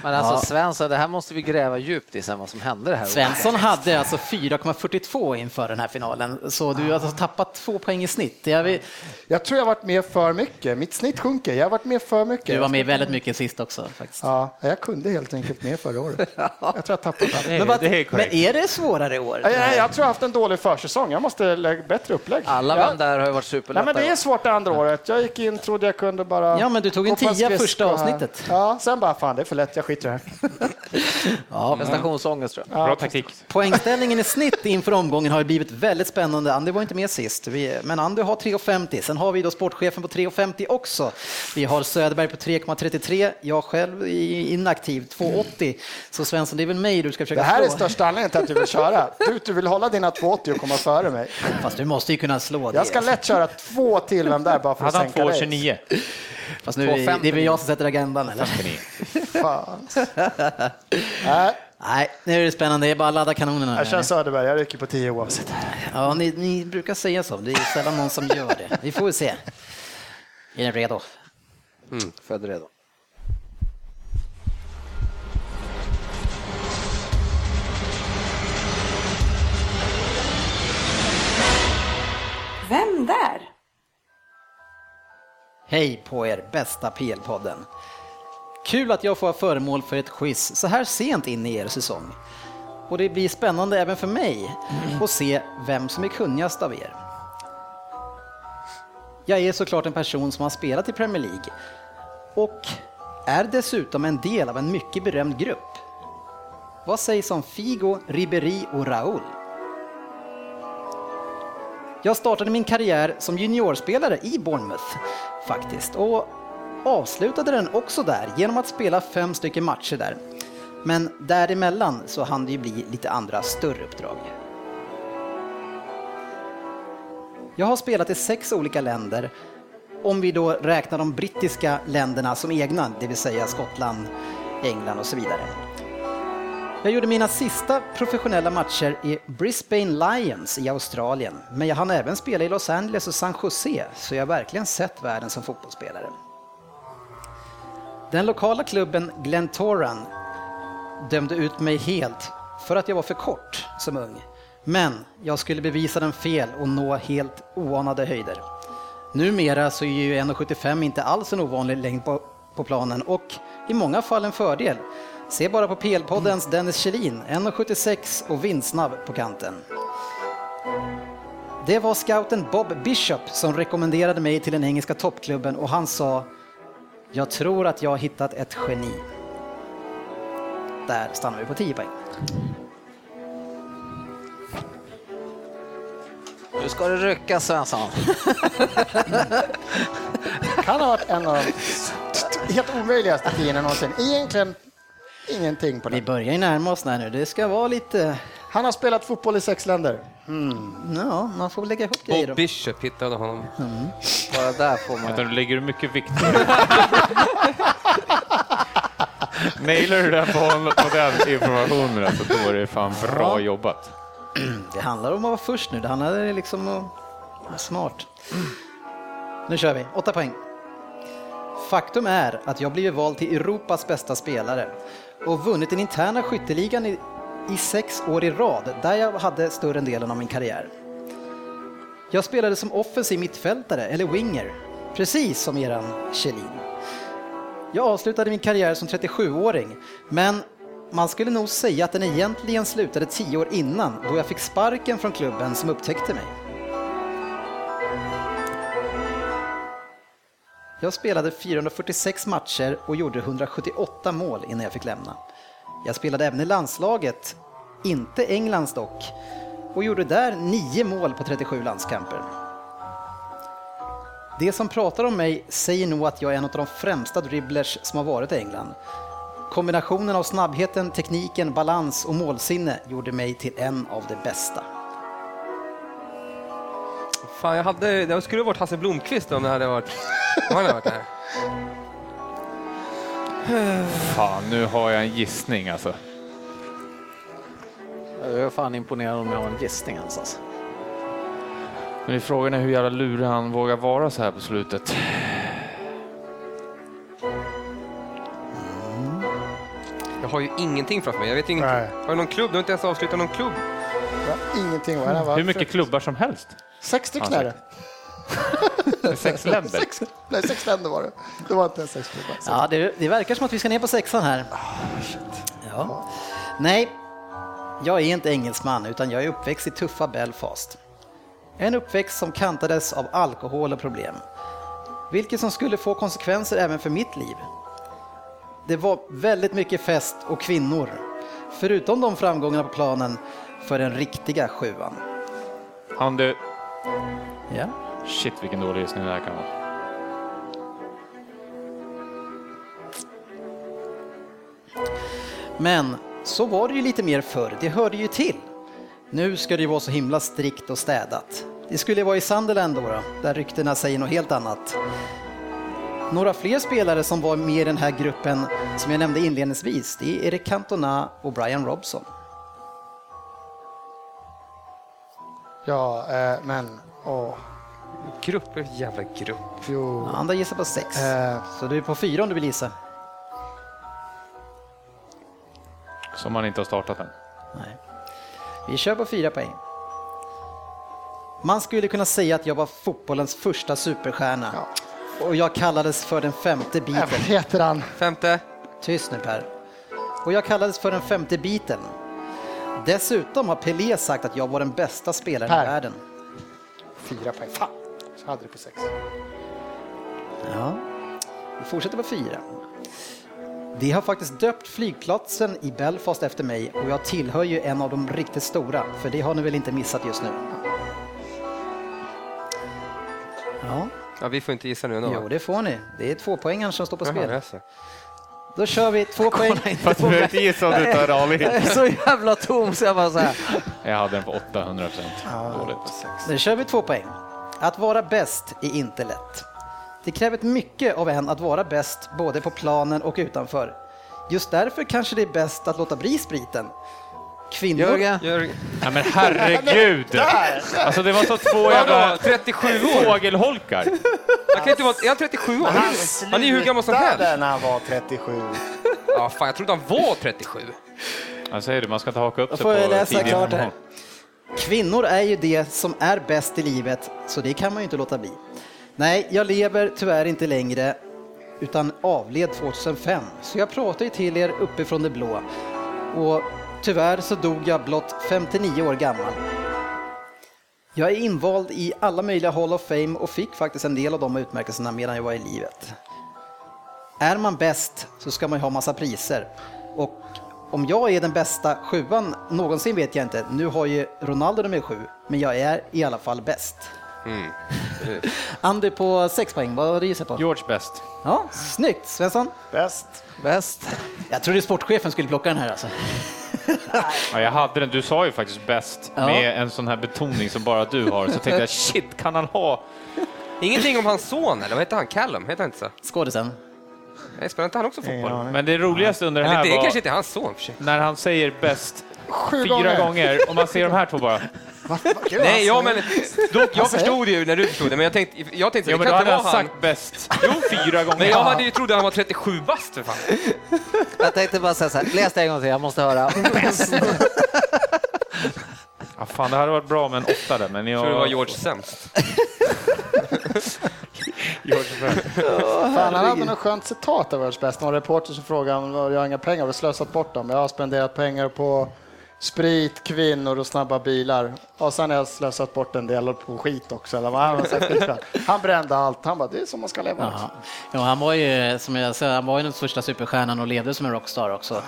Men alltså Ja. Svensson, det här måste vi gräva djupt i sen vad som hände det här året. Svensson hade alltså 4,42 inför den här finalen, så du har alltså tappat två poäng i snitt. Jag vill, Jag tror jag har varit med för mycket. Mitt snitt sjunker. Jag har varit med för mycket. du var med väldigt mycket sist också faktiskt. Ja, jag kunde helt enkelt med förra året. (laughs) Jag tror jag tappat allt. Men, vad, det är men är det svårare i år? Jag, jag, jag tror jag har haft en dålig försäsong. Jag måste lägga bättre upplägg. Alla ja. vem där har ju varit Nej, superlätta. men det är svårt det andra året. Jag gick in, trodde jag kunde bara... Ja, men du tog en tia första avsnittet. Ja, sen bara fan det för lätt, jag skiter i det här. (laughs) Ja, Prestationsångest tror jag. Bra taktik. Poängställningen i snitt inför omgången har ju blivit väldigt spännande. Andy var inte med sist, Vi- men Andy har 3,50. Sen har vi då sportchefen på 3,50 också. Vi har Söderberg på 3,33. Jag själv är inaktiv, 2,80. Så Svensson, det är väl mig du ska försöka Det här är slå. största anledningen till att du vill köra. Du, du vill hålla dina 2,80 och komma före mig. Fast du måste ju kunna slå det. Jag ska lätt köra två till vem där bara för att Hade han sänka dig. 2,29? Fast nu, är- det är väl jag som sätter agendan, eller? Fan. Nej, Nej, nu är det spännande. Det är bara att ladda kanonerna. jag känner Söderberg, jag rycker på 10 oavsett. Ja, ni, ni brukar säga så. Det är sällan någon som gör det. Vi får se. Är ni redo? Född redo. Vem där? Hej på er bästa PL-podden. Kul att jag får vara föremål för ett quiz så här sent in i er säsong. Och det blir spännande även för mig att se vem som är kunnigast av er. Jag är såklart en person som har spelat i Premier League och är dessutom en del av en mycket berömd grupp. Vad sägs om Figo, Ribéry och Raúl? Jag startade min karriär som juniorspelare i Bournemouth faktiskt och avslutade den också där genom att spela fem stycken matcher där. Men däremellan så hann det ju bli lite andra större uppdrag. Jag har spelat i sex olika länder om vi då räknar de brittiska länderna som egna, det vill säga Skottland, England och så vidare. Jag gjorde mina sista professionella matcher i Brisbane Lions i Australien, men jag hann även spela i Los Angeles och San Jose, så jag har verkligen sett världen som fotbollsspelare. Den lokala klubben Glentoran dömde ut mig helt för att jag var för kort som ung. Men jag skulle bevisa den fel och nå helt oanade höjder. Numera så är ju 1,75 inte alls en ovanlig längd på, på planen och i många fall en fördel. Se bara på PL-poddens Dennis Kjellin, 1,76 och vindsnabb på kanten. Det var scouten Bob Bishop som rekommenderade mig till den engelska toppklubben och han sa Jag tror att jag har hittat ett geni. Där stannar vi på 10 poäng. Nu ska det rycka Svensson. (laughs) Kan ha varit en av de helt omöjligaste tiorna någonsin. Egentligen ingenting på Vi den. börjar ju närma oss här nu. Det ska vara lite... Han har spelat fotboll i sex länder. Ja, man får lägga ihop grejer. Bob. Bishop hittade honom. Bara där får man... Vänta, nu lägger du mycket vikt på det. (laughs) Nailar du den på, på den informationen alltså, då är det fan bra jobbat. (clears throat) Det handlar om att vara först nu. Det handlar liksom om att vara smart. Nu kör vi. Åtta poäng. Faktum är att jag blivit vald till Europas bästa spelare och vunnit den interna skytteligan i, i sex år i rad, där jag hade större delen av min karriär. Jag spelade som offensiv mittfältare, eller winger, precis som eran Kjellin. Jag avslutade min karriär som 37-åring, men man skulle nog säga att den egentligen slutade tio år innan, då jag fick sparken från klubben som upptäckte mig. Jag spelade 446 matcher och gjorde 178 mål innan jag fick lämna. Jag spelade även i landslaget, inte Englands dock, och gjorde där 9 mål på 37 landskamper. Det som pratar om mig säger nog att jag är en av de främsta dribblers som har varit i England. Kombinationen av snabbheten, tekniken, balans och målsinne gjorde mig till en av de bästa. Fan, jag hade, det skulle ha varit Hasse Blomqvist om det hade varit, om han hade varit här. Fan, nu har jag en gissning alltså. Jag är fan imponerad om jag har en gissning ens. Alltså. Men frågan är hur jävla lurig han vågar vara så här på slutet. har ju ingenting framför mig. Jag vet ingenting. Nej. Har du någon klubb? Du har inte ens avslutat någon klubb. Jag har ingenting. Vad det? Hur mycket klubbar som helst. Sex stycken är det. Sex länder. Sex, nej, sex länder var det. Det var inte ens sex klubbar. Ja, det, det verkar som att vi ska ner på sexan här. Ja. Nej, jag är inte engelsman utan jag är uppväxt i tuffa Belfast. En uppväxt som kantades av alkohol och problem. Vilket som skulle få konsekvenser även för mitt liv. Det var väldigt mycket fest och kvinnor. Förutom de framgångarna på planen för den riktiga sjuan. Han du, Ja. shit vilken dålig gissning det här kan vara. Men så var det ju lite mer förr, det hörde ju till. Nu ska det ju vara så himla strikt och städat. Det skulle vara i Sunderland då, då där ryktena säger något helt annat. Några fler spelare som var med i den här gruppen som jag nämnde inledningsvis, det är Erik Cantona och Brian Robson. Ja, eh, men... Åh, Grupp, en jävla grupp. jo. Ja, Andra gissar på sex. Eh, Så du är på fyra om du vill gissa. Som man inte har startat än. Nej. Vi kör på fyra poäng. Man skulle kunna säga att jag var fotbollens första superstjärna. Och jag kallades för den femte äh, vad Beatles. heter han? Femte. Tyst nu Per. Och jag kallades för den femte Beatlen. Dessutom har Pelé sagt att jag var den bästa spelaren Per. i världen. Fyra poäng. Fan, så hade du på sex. Ja. Vi fortsätter på fyra. De har faktiskt döpt flygplatsen i Belfast efter mig och jag tillhör ju en av de riktigt stora, för det har ni väl inte missat just nu? Ja, Ja, vi får inte gissa nu ändå. jo det får ni. Det är två poängen som står på spel. Då kör vi två poäng. Fast du behöver inte gissa om du tar Ali. (laughs) Så jävla tom så jag bara så här. Jag hade den på 800 procent. Dåligt. Nu kör vi två poäng. Att vara bäst är inte lätt. Det kräver mycket av en att vara bäst både på planen och utanför. Just därför kanske det är bäst att låta bli spriten. Kvinnor... Jörgen, Jörgen. Ja, men herregud! (laughs) Alltså det var så två jävla 37 år? fågelholkar. Han kan inte vara... Är han 37 år? Han är ju hur gammal som helst. Slutade när han var 37. Ja, fan, jag trodde han var 37. Jag säger det, man ska inte haka upp sig får jag på läsa klart här. Kvinnor är ju det som är bäst i livet, så det kan man ju inte låta bli. Nej, jag lever tyvärr inte längre, utan avled 2005. Så jag pratar ju till er uppifrån det blå. Och tyvärr så dog jag blott 59 år gammal. Jag är invald i alla möjliga Hall of Fame och fick faktiskt en del av de utmärkelserna medan jag var i livet. Är man bäst så ska man ju ha massa priser. Och om jag är den bästa sjuan någonsin vet jag inte. Nu har ju Ronaldo nummer sju, men jag är i alla fall bäst. (laughs) Andy på sex poäng, vad har du gissat på? George bäst. Ja, snyggt! Svensson? Bäst. bäst. Jag trodde sportchefen skulle plocka den här alltså. (laughs) Ja, jag hade den. Du sa ju faktiskt bäst Ja. med en sån här betoning som bara du har. Så tänkte jag (laughs) shit, kan han ha? Ingenting om hans son, eller vad heter han? Callum? Heter han inte så? Skådisen. Nej, spelar inte han också fotboll? Men det roligaste under det Eller här det var kanske inte är hans son för sig. när han säger bäst fyra gånger. gånger och man ser de här två bara. (laughs) Gud, Nej, ja, alltså. men då, jag förstod ju när du förstod det, men jag tänkte, jag tänkte Ja, det men då kan inte hade vara han han. sagt bäst fyra gånger. Men jag hade ju trodde han var 37 bast för fan. (laughs) Jag tänkte bara säga så här, läs det en gång till, jag måste höra. Bäst. Ja, fan, det hade varit bra med en åtta där, men jag... Tror det var George sämst. (laughs) Fan, han hade något skönt citat av världens bästa. Någon reporter som frågade om jag har inga pengar, har du slösat bort dem? Jag har spenderat pengar på sprit, kvinnor och snabba bilar. Och sen har jag slösat bort en del på skit också. Eller vad han, brände allt. Han bara, det är så man ska leva. Ja. Ja, han var ju, som jag säger, han var ju den första superstjärnan och levde som en rockstar också.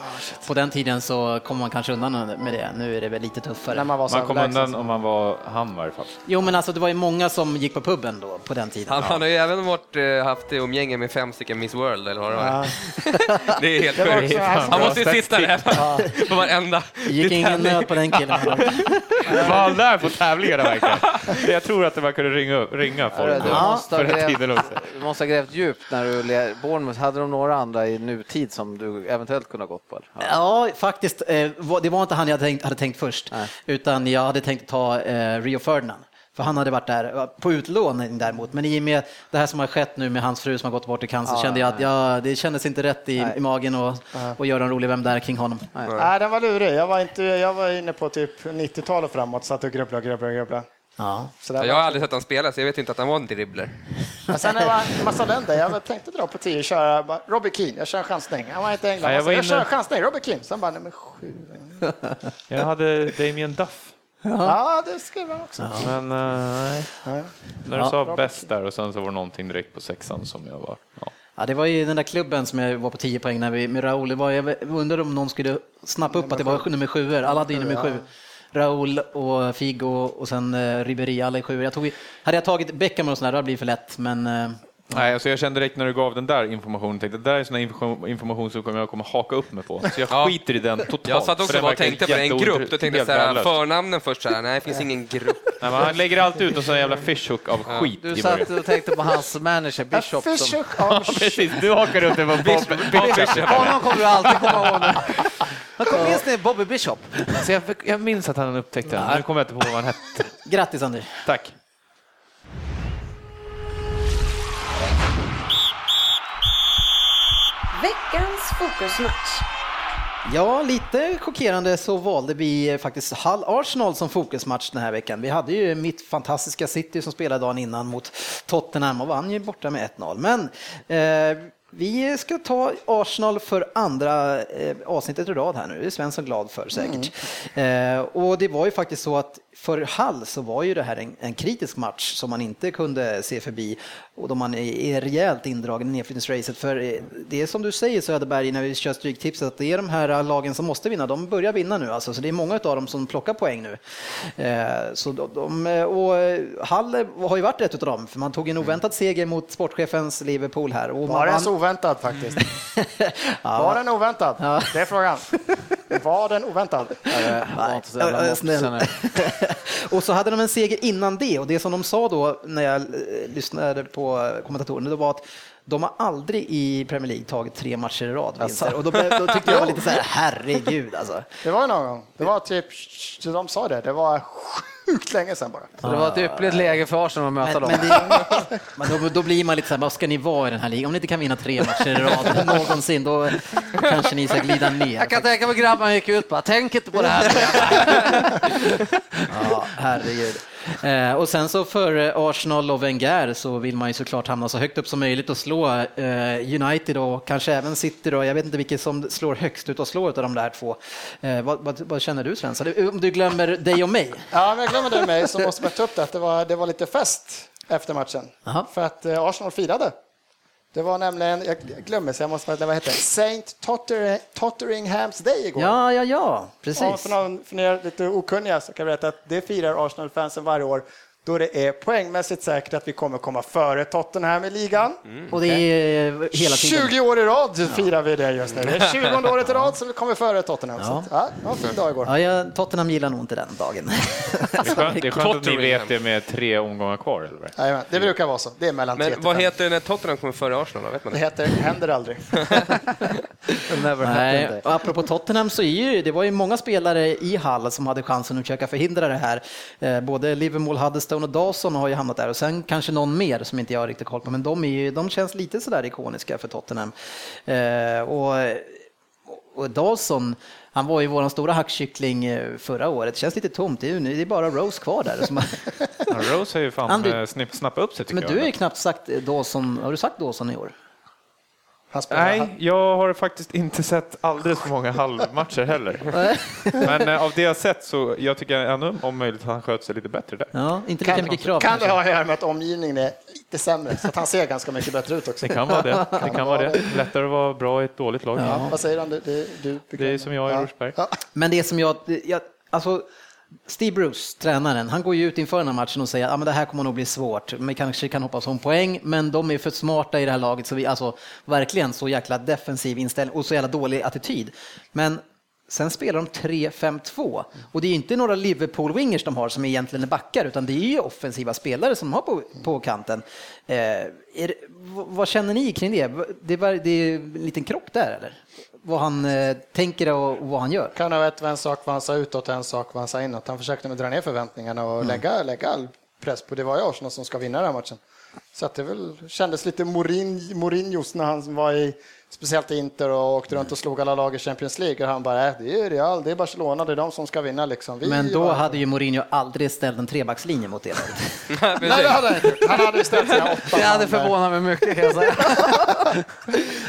På den tiden så kom man kanske undan med det. Nu är det väl lite tuffare. När man var så Man kom undan om man var han i varje fall. Jo, men alltså det var ju många som gick på puben då på den tiden. Han, han har ju även varit, eh, haft umgänge med fem stycken Miss World, eller vad det var. (laughs) Det är helt var sjukt. Han måste ju sitta där på varenda. Det gick ingen nöd på den killen. Där på tävlingarna verkligen? (laughs) Jag tror att det man kunde ringa, ringa folk Du måste, ha grävt, du måste ha grävt djupt när du Bournemouth. Hade de några andra i nutid som du eventuellt kunde ha gått på? Ja. Ja, faktiskt. eh, Det var inte han jag tänkt, hade tänkt först, Nej. utan jag hade tänkt ta eh, Rio Ferdinand. För han hade varit där på utlåning däremot. Men i och med det här som har skett nu med hans fru som har gått bort i cancer Ja, kände jag att ja, det kändes inte rätt i, Nej. i magen och, och göra en rolig Vem där kring honom. Nej, den var lurig. Jag var, inte, jag var inne på typ 90-tal och framåt, satt och grubblade, grubblade, grubblade. Ja. Jag har aldrig sett honom spela, så jag vet inte att han var en dribbler. (laughs) Men sen det var en massa länder. Jag tänkte dra på 10 och köra bara, Robbie Keane. Jag kör en chansning. Han var inte i England. Ja, jag jag, var jag inne- kör en chansning. Robbie Keane. Sen bara, nej men sju. Jag hade Damien Duff, Ja, det skrev jag också. men eh, nej. Ja. När du Ja. sa bäst där och sen så var det någonting direkt på sexan som jag var... Ja. Ja, det var ju den där klubben som jag var på 10 poäng när vi, med. Det var, jag undrade om någon skulle snappa upp att det var nummer sju. Alla hade ju nummer sju. Raúl och Figo och sen uh, Ribéry, alla i sju. Jag tog, hade jag tagit Beckham och sådär, då hade det blivit för lätt. Men eh, Nej, alltså jag kände direkt när du gav den där informationen, tänkte det där är sån information, information som jag kommer haka upp mig på. Så jag (laughs) Ja. skiter i den totalt. Jag satt också och tänkte på det, en grupp. Då tänkte jag helt så här, värdelös. förnamnen först så här, nej det finns ingen grupp. (laughs) Nej, han lägger alltid ut en sån jävla fishhook av skit Du satt och tänkte på hans manager Bishop. Som, Fischer, (laughs) ja, Precis, du hakar upp det på Bob. honom kommer du alltid komma ihåg. Han kom minst ner Bobby Bishop. Alltså jag, jag minns att han upptäckte den, nu kommer jag inte på vad han hette. grattis Andy! Tack. Fokusmatch. Ja, lite chockerande så valde vi faktiskt Hull Arsenal som fokusmatch den här veckan. Vi hade ju mitt fantastiska City som spelade dagen innan mot Tottenham och vann ju borta med 1-0. Men eh, vi ska ta Arsenal för andra eh, avsnittet i rad här nu. Det är Svensson glad för säkert. Eh, och det var ju faktiskt så att för Hall så var ju det här en, en kritisk match som man inte kunde se förbi och då man är, är rejält indragen i nedflyttningsracet. För eh, det är som du säger Söderberg när vi kör stryktipset att det är de här eh, lagen som måste vinna, de börjar vinna nu alltså. Så det är många av dem som plockar poäng nu. Eh, så de, de, och eh, Hall har ju varit ett av dem, för man tog en oväntad seger mot sportchefens Liverpool här. Och Var den så oväntad faktiskt? (laughs) Ja. Var den oväntad? Ja. Det är frågan. Var den oväntad? var inte så jävla (laughs) Och så hade de en seger innan det och det som de sa då när jag eh, lyssnade på kommentatorerna, det var att de har aldrig i Premier League tagit tre matcher i rad vinster. Och då, då tyckte jag var lite så här, (laughs) herregud alltså. Det var någon gång. Det var typ, de sa det, det var sjukt länge sedan bara. Så det var ett ypperligt läge för Arsenal att möta Men, dem. men, det, men då, då blir man lite så här, vad ska ni vara i den här ligan? Om ni inte kan vinna tre matcher i rad (laughs) någonsin, då kanske ni ska glida ner. Jag kan tänka mig grabbarna gick ut bara, tänk inte på det här. (laughs) Ja, herregud. Eh, och sen så för Arsenal och Wenger så vill man ju såklart hamna så högt upp som möjligt och slå eh, United och kanske även City då. Jag vet inte vilket som slår högst ut och slår av de där två. Eh, vad, vad, vad känner du Svensson? Om du glömmer dig och mig? Ja, men jag glömmer det mig så måste man ta upp det att det var, det var lite fest efter matchen. Aha. För att eh, Arsenal firade. Det var nämligen, jag glömmer så jag måste, vad heter det? Saint Totter, Totteringham's Day igår. Ja, ja, ja, precis. för, någon, för er lite okunniga så kan jag berätta att det firar Arsenal-fansen varje år då det är poängmässigt säkert att vi kommer komma före Tottenham i ligan. Och det är eh, hela tiden. 20 år i rad firar vi det just nu. Det är 20 året i rad som vi kommer före Tottenham. Så, att, ja, det var en fin dag igår. Ja, jag, Tottenham gillar nog inte den dagen. (laughs) Det är skönt, det är skönt att ni vet det med tre omgångar kvar. Eller? Jajamän, det brukar vara så. Det är mellan 3 Men vad 5. heter det när Tottenham kommer före Arsenal? Då? Vet man Det det? heter händer aldrig. (laughs) Never Nej, och apropå Tottenham så är ju, det var ju många spelare i Hall som hade chansen att försöka förhindra det här. Eh, både Liverpool, Huddestone och Dawson har ju hamnat där och sen kanske någon mer som inte jag har riktigt koll på, men de, är ju, de känns lite sådär ikoniska för Tottenham. Eh, och, och Dawson, han var ju vår stora hackkyckling eh, förra året, det känns lite tomt, det är, ju- det är bara Rose kvar där. Som, (laughs) Rose har ju fan eh, snappat upp sig tycker men jag. du har ju knappt sagt Dawson, har du sagt Dawson i år? Nej, jag har faktiskt inte sett alldeles för många halvmatcher heller. (laughs) Men eh, av det jag sett så jag tycker ändå om möjligt att han sköter sig lite bättre där. Ja, inte lika kan, mycket krav kan det kanske. ha att göra med att omgivningen är lite sämre, så att han ser ganska mycket bättre ut också. Det kan vara det. Det kan vara det. Lättare att vara bra i ett dåligt lag. Ja, vad säger han? Du, du, du, Det är som jag i Ja. Rosberg. Ja. Men det som jag, jag alltså Steve Bruce, tränaren, han går ju ut inför den här matchen och säger att ah, men det här kommer nog bli svårt. Vi kanske kan hoppas på en poäng, men de är för smarta i det här laget så vi, alltså verkligen så jäkla defensiv inställning och så jävla dålig attityd. Men sen spelar de 3-5-2 och det är ju inte några Liverpool-wingers de har som egentligen är backar, utan det är ju offensiva spelare som de har på, på kanten. Eh, är, det- vad känner ni kring det? Det, var, det är en liten krock där eller? Vad han eh, tänker och, och vad han gör? Kan ha ett en sak vad han sa utåt en sak vad han sa inåt. Han försökte dra ner förväntningarna och lägga, lägga all press på. Det var ju Arsenal som ska vinna den här matchen. Så att det väl kändes lite Mourinho, Mourinhos när han var i, speciellt Inter och åkte runt och slog alla lag i Champions League. Och han bara, äh, det är Real, det är Barcelona, det är de som ska vinna liksom. Vi Men då bara- hade ju Mourinho aldrig ställt en trebackslinje mot det laget. (laughs) Nej, det hade han inte. Han hade ställt sina åtta Det hade förvånat mig mycket kan jag säga. (laughs)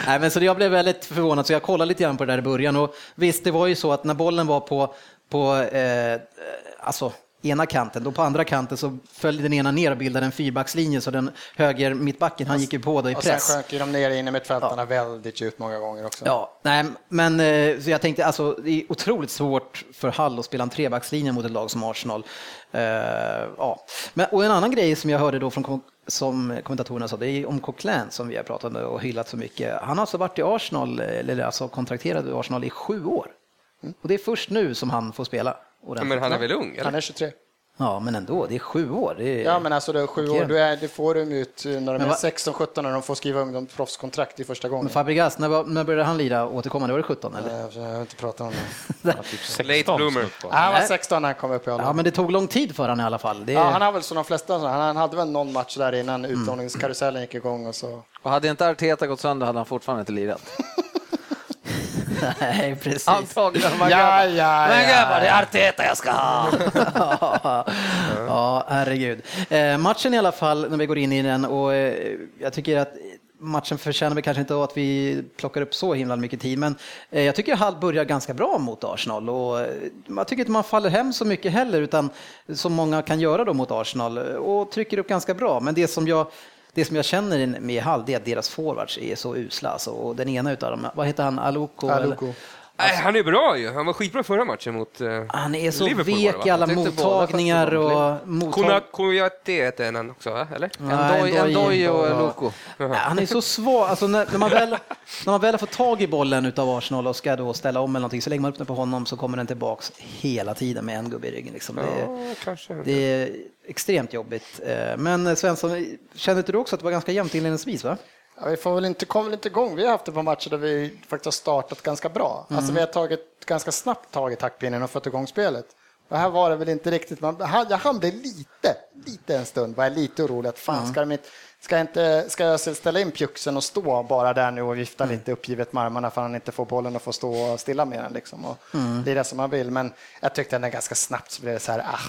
Nej, men så jag blev väldigt förvånad, så jag kollade lite grann på det där i början. Och visst, det var ju så att när bollen var på, på eh, alltså, ena kanten, då på andra kanten så följde den ena ner och bildade en fyrbackslinje, så den höger mittbacken, han gick ju på då i Och sen press. sjönk ju de ner in i mittfältarna väldigt djupt många gånger också. Ja, nej, men eh, så jag tänkte alltså det är otroligt svårt för Hall att spela en trebackslinje mot ett lag som Arsenal. Eh, ja. men, och en annan grej som jag hörde då från som kommentatorerna sa, det är om Coquelin som vi har pratat om och hyllat så mycket. Han har alltså varit i Arsenal, eller alltså kontrakterad i Arsenal i sju år. Och det är först nu som han får spela. Ja, ordentligt. men han är väl ung? Han Eller? är 23. Ja, men ändå, det är sju år. Det är... Ja, men alltså det är sju år, du är, det får de ut när de är va- 16-17 när de får skriva ungdomsproffskontrakt i första gången. Men Fabregas, när, när började han lira återkommande? Var det 17 eller? Eh, Jag har inte pratat om det. (laughs) Late bloomer. Nej, Han var Nej. 16 när han kom upp i åldern. Ja, men det tog lång tid för honom i alla fall. Det... Ja, han har väl som de flesta, han, han hade väl någon match där innan utlåningskarusellen gick igång och så. Och hade inte Arteta gått sönder hade han fortfarande inte lirat. (laughs) Nej, precis. Antagligen. Ja, ja, ja. Men grabbar, det är Arteta jag ska ha! (laughs) ja, herregud. Eh, matchen i alla fall, när vi går in i den, och eh, jag tycker att matchen förtjänar väl kanske inte att vi plockar upp så himla mycket tid, men eh, jag tycker Hall börjar ganska bra mot Arsenal och eh, jag tycker inte man faller hem så mycket heller, utan som många kan göra då mot Arsenal och trycker upp ganska bra. Men det som jag det som jag känner med Hall det är att deras forwards är så usla. Alltså. Och den ena utav dem, vad heter han, Aloko? Aluko. Nej, han är bra ju. Han var skitbra förra matchen mot eh, Han är så Liverpool det, vek i alla mottagningar och mottag... Heter han också, va? eller? Ndoi Ndoi och Loco. Han är så svag. Alltså när, när, man väl, när man väl har fått tag i bollen utav Arsenal och ska då ställa om eller någonting, så lägger man upp den på honom så kommer den tillbaks hela tiden med en gubbe i ryggen. Liksom. Det, Ja, kanske. det är extremt jobbigt. Eh, Men Svensson, kände inte du också att det var ganska jämnt inledningsvis? Va? Ja, vi får väl inte, kom väl inte igång. Vi har haft det på matcher där vi faktiskt har startat ganska bra. Alltså vi har tagit ganska snabbt tag i taktpinnen och fått igång spelet. Och här var det väl inte riktigt, man, jag hann bli lite, lite en stund, var jag lite orolig att fan, ska, de inte, ska, jag inte, ska jag ställa in pjuxen och stå bara där nu och vifta lite uppgivet med armarna för att han inte får bollen och får stå stilla med den liksom och lira som han vill. Men jag tyckte att den ganska snabbt så blev det så här, ah,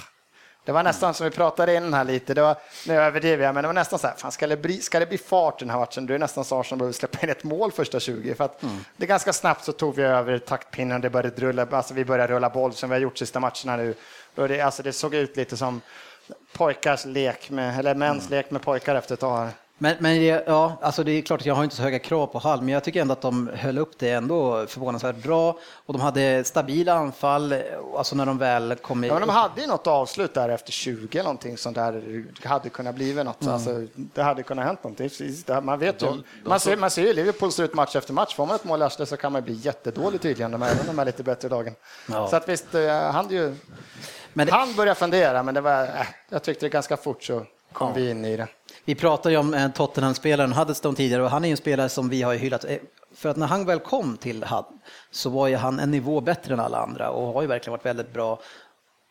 det var nästan som vi pratade in här lite, det var, nu överdriver jag, men det var nästan så här, fan, ska, det bli, ska det bli fart i den här matchen, då är nästan så Arsenal behöver släppa in ett mål första 20. För att det ganska snabbt så tog vi över taktpinnen och det började rulla, alltså vi började rulla boll som vi har gjort sista matcherna nu. Och det, alltså det såg ut lite som pojkars lek med, eller mäns lek med pojkar efter ett tag. Men, men ja, alltså det är klart att jag har inte så höga krav på Hall, men jag tycker ändå att de höll upp det ändå förvånansvärt bra och de hade stabila anfall, alltså när de väl kom i... Ja, men de hade ju något avslut där efter 20 eller någonting sånt där. Det hade kunnat bli något. Alltså, det hade kunnat hänt någonting. Man vet ju. Man ser, man ser ju Liverpool stå ut match efter match. Får man ett mål arslet så kan man bli jättedålig tydligen, de här, även de här lite bättre lagen. Ja. Så att visst, eh, han ju... Men det- Han började fundera, men det var, äh, jag tyckte det ganska fort så kom vi in i det. Vi pratade ju om eh, Tottenham-spelaren Huddeston tidigare och han är ju en spelare som vi har hyllat. Eh, för att när han väl kom till Hudd så var ju han en nivå bättre än alla andra och har ju verkligen varit väldigt bra.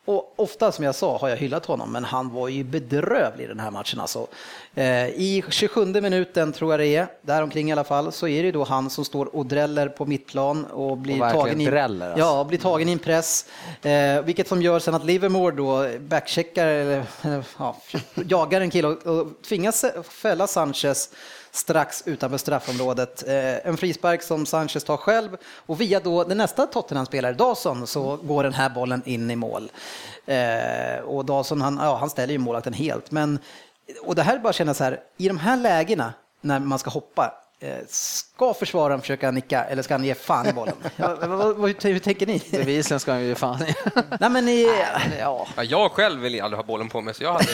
Och ofta som jag sa har jag hyllat honom, men han var ju bedrövlig i den här matchen alltså. Eh, I 27 minuten tror jag det är, däromkring i alla fall, så är det då han som står och dräller på mittplan och blir Och tagen i, dräller, alltså. ja, blir tagen i en press. Eh, vilket som gör sen att Livermore då backcheckar, eller (laughs) ja, jagar en kille och, och tvingas fälla Sanchez strax utanför straffområdet. Eh, en frispark som Sanchez tar själv och via då den nästa Tottenham-spelare, Dawson, så går den här bollen in i mål. Eh, och Dawson, han, ja, han ställer ju målakten helt. Men, och det här är bara att känna så här, i de här lägena när man ska hoppa, ska försvararen försöka nicka eller ska han ge fan i bollen? (laughs) Ja, vad, vad, hur, hur tänker ni? Bevisligen ska han ju fan i. (laughs) Nej, men ni, ja. Ja, jag själv vill aldrig ha bollen på mig, så jag hade...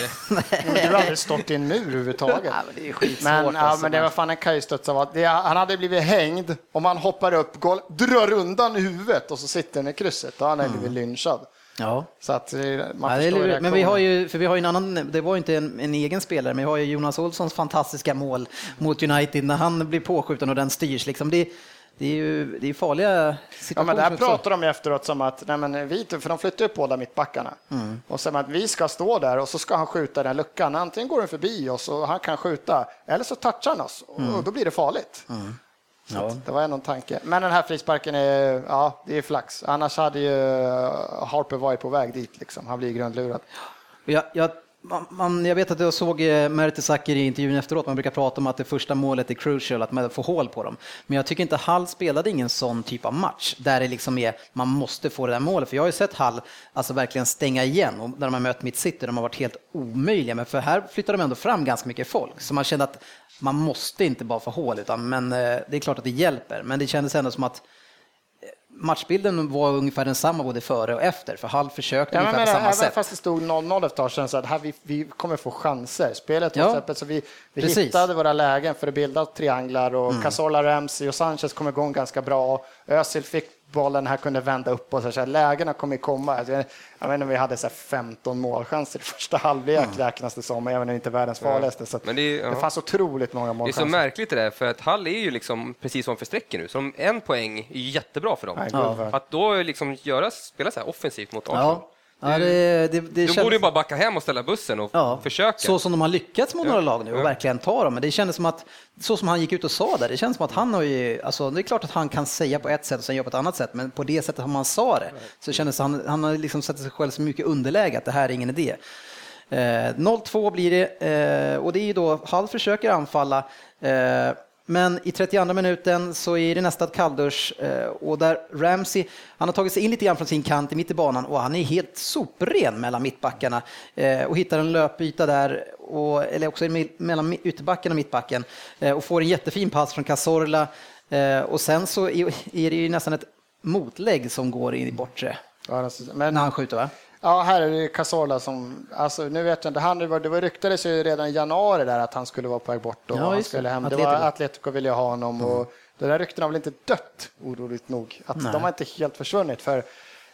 (laughs) Du har aldrig stått i en mur överhuvudtaget. Ja, men det är skitsvårt, Men, ja, alltså. men det var fan en kajstuds av att det, han hade blivit hängd om han hoppar upp, går, drar undan huvudet och så sitter han i krysset. Då han blivit lynchad. Ja. Så att eh, man Ja, förstår men vi har ju, för vi har en annan, det var inte en, en egen spelare, men vi har ju Jonas Olssons fantastiska mål mot United när han blir påskjuten och den styrs. Liksom det, det är ju det är farliga Ja, situationer. men det här också. pratar de efteråt som att, nej men vi, för de flyttar upp båda mittbackarna. Mm. Och sen att vi ska stå där och så ska han skjuta den luckan. Antingen går den förbi oss och han kan skjuta, eller så touchar han oss Mm. och då blir det farligt. Så att Det var ändå en tanke. Men den här frisparken är, ja, det är flax. Annars hade ju eh, Harper varit på väg dit liksom. Han blir grundlurad. Jag, jag, man- man, jag vet att jag såg eh, Mertesacker i intervjun efteråt, man brukar prata om att det första målet är crucial, att man får hål på dem. Men jag tycker inte Hall spelade ingen sån typ av match, där det liksom är, man måste få det där målet. För jag har ju sett Hall alltså verkligen stänga igen, och när de har mött mitt City, de har varit helt omöjliga. Men för här flyttar de ändå fram ganska mycket folk, så man kände att man måste inte bara få hål, utan, men eh, det är klart att det hjälper. Men det kändes ändå som att eh, matchbilden var ungefär densamma både före och efter, för Hall försökte Ja, men ungefär menar, på samma sätt. fast det stod 0-0 efter tag så att här, vi, vi kommer få chanser. Spelet var Ja, öppet så vi, vi precis. Mm. hittade våra lägen för att bilda trianglar och Cazorla, Ramsey och Sanchez kom igång ganska bra. Özil fick bollen, här kunde vända upp och så, så här, lägena kommer komma. Alltså, Jag, jag vet inte om vi hade så här 15 målchanser i första halvlek räknas det som, även om det inte är världens farligaste. Så Men det är- ja. det fanns otroligt många Det är så målchanser. märkligt det där, för att Hall är ju liksom precis som för strecken nu, så en poäng är jättebra för dem. Vad- Att då liksom göra, spela så här offensivt mot Arsenal. Ja, ja det, det, det De kändes- borde ju bara backa hem och ställa bussen och Ja, försöka. Så som de har lyckats mot några lag nu och Ja. verkligen ta dem. Men det kändes som att, så som han gick ut och sa där, det känns som att han har ju, alltså det är klart att han kan säga på ett sätt och sen göra på ett annat sätt, men på det sättet som han sa det så kändes han, han har liksom satt sig själv så mycket underläge att det här är ingen idé. Eh, 0-2 blir det eh, och det är ju då, Hall försöker anfalla, eh, men i 32 minuten så är det nästan kalldusch eh, och där Ramsey, han har tagit sig in lite grann från sin kant i mitt i banan och han är helt sopren mellan mittbackarna eh, och hittar en löpyta där, och, eller också me- mellan ytterbacken och mittbacken eh, och får en jättefin pass från Cazorla eh, och sen så är det ju nästan ett motlägg som går in i bortre Ja, men, när han skjuter va? Ja, här är det Cazorla som, alltså nu vet jag inte, han, det, var, det var ryktades ju redan i januari där att han skulle vara på väg bort och Ja, han det. skulle hem. Det Atletico. var Atletico ville ha honom och det där ryktena har väl inte dött, oroligt nog. Att Nej. de har inte helt försvunnit för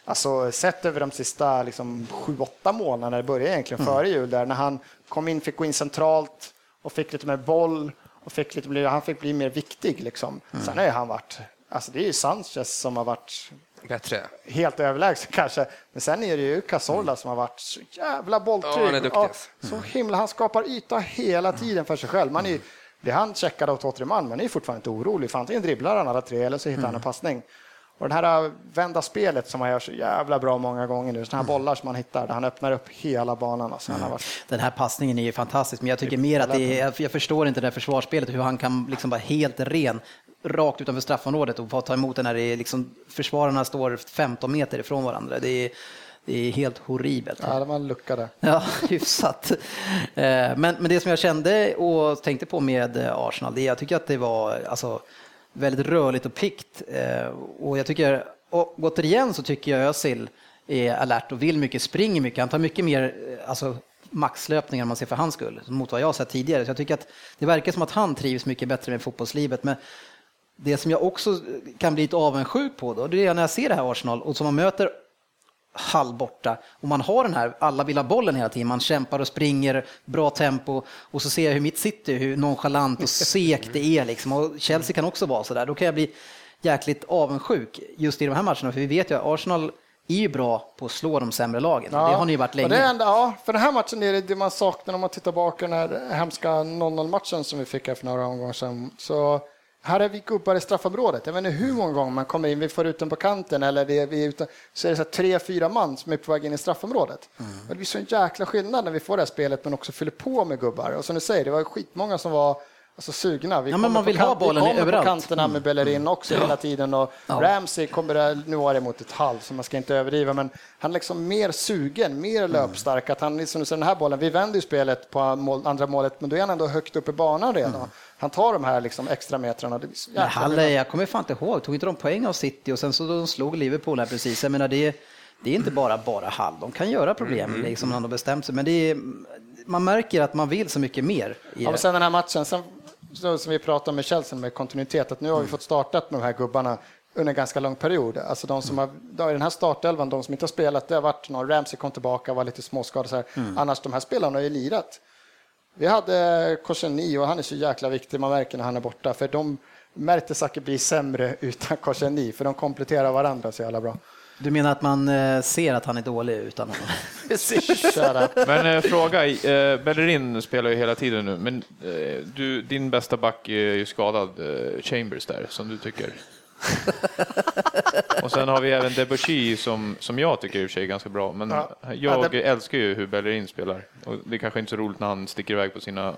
Alltså sett över de sista liksom, sju, åtta månaderna, det började egentligen före jul där, när han kom in, fick gå in centralt och fick lite mer boll och fick lite, han fick bli mer viktig liksom. Sen har ju han varit, alltså det är ju Sanchez som har varit Bättre. helt överlägsen kanske. Men sen är det ju Cazorla som har varit så jävla bolltrygg. Ja, han är duktig, alltså. så himla, han skapar yta hela tiden för sig själv. Man är, ju- blir han checkad av två, tre man, man är fortfarande inte orolig. För antingen dribblar han alla tre eller så hittar han en passning. Och det här vända spelet som han gör så jävla bra många gånger nu, sådana här bollar som han hittar, där han öppnar upp hela banan. Alltså, han har varit, Den här passningen är ju fantastisk, men jag tycker mer att det är, jag förstår inte det här försvarsspelet, hur han kan liksom vara helt ren, rakt utanför straffområdet och få ta emot den när det är liksom, försvararna står 15 meter ifrån varandra. Det är, det är helt horribelt. ja, det var en lucka där. Ja, (laughs) hyfsat. Eh, Men, men det som jag kände och tänkte på med eh, Arsenal, det är jag tycker att det var alltså, väldigt rörligt och pikt. Eh, Och jag tycker, och återigen så tycker jag Özil är alert och vill mycket, springer mycket. Han tar mycket mer alltså, maxlöpningar man ser för hans skull, mot vad jag har sett tidigare. Så jag tycker att det verkar som att han trivs mycket bättre med fotbollslivet. Men det som jag också kan bli lite avundsjuk på då, det är när jag ser det här Arsenal och som man möter Hall borta och man har den här, alla vill ha bollen hela tiden, man kämpar och springer, bra tempo och så ser jag hur mitt City, hur nonchalant och segt det är liksom och Chelsea kan också vara sådär, då kan jag bli jäkligt avundsjuk just i de här matcherna för vi vet ju att Arsenal är ju bra på att slå de sämre lagen, det har ni ju varit länge. Det ändå, ja, för den här matchen är det det man saknar om man tittar tillbaka den här hemska 0-0-matchen som vi fick här för några omgångar sedan. Så här är vi gubbar i straffområdet. Jag vet inte hur många gånger man kommer in, vi får ut den på kanten eller är vi är ute, så är det så tre, fyra man som är på väg in i straffområdet. Mm. Och det blir så en jäkla skillnad när vi får det här spelet men också fyller på med gubbar. Och som du säger, det var skitmånga som var alltså, sugna. Vi Ja, men kommer man vill ha bollen vi kommer överallt. på kanterna med Bellerin också hela tiden och Ja. Ramsey kommer, där- nu var det mot ett halv så man ska inte överdriva, men han är liksom mer sugen, mer löpstark. Att han, liksom, så den här bollen, vi vänder ju spelet på mål, andra målet, men då är han ändå högt upp i banan redan. Han tar de här liksom extra metrarna. Men Halle, jag kommer fan inte ihåg, tog inte de poäng av City och sen så de slog Liverpool här precis. Jag menar det, är- det är inte bara bara Hall, de kan göra problem liksom när de har bestämt sig, men det är, man märker att man vill så mycket mer Ja, men sen den här matchen, sen, så, som vi pratade med Chelsea med kontinuitet, att nu har vi fått startat med de här gubbarna under en ganska lång period. Alltså de som har, då i den här startelvan, de som inte har spelat, det har varit någon, Ramsey kom tillbaka, var lite småskadad så här. Annars de här spelarna har ju lirat. Vi hade Koscielny och han är så jäkla viktig, man märker när han är borta, för de, Mertesacker blir sämre (laughs) utan Korseni, för de kompletterar varandra så jävla bra. Du menar att man eh, ser att han är dålig utan honom? (laughs) Men eh, fråga, eh, Bellerin spelar ju hela tiden nu, men eh, du, din bästa back är ju skadad, eh, Chambers där, som du tycker. (laughs) och sen har vi även Debussy som, som jag tycker i och för sig är ganska bra, men Ja. jag Ja, älskar ju hur Bellerin spelar. Och det är kanske inte så roligt när han sticker iväg på sina...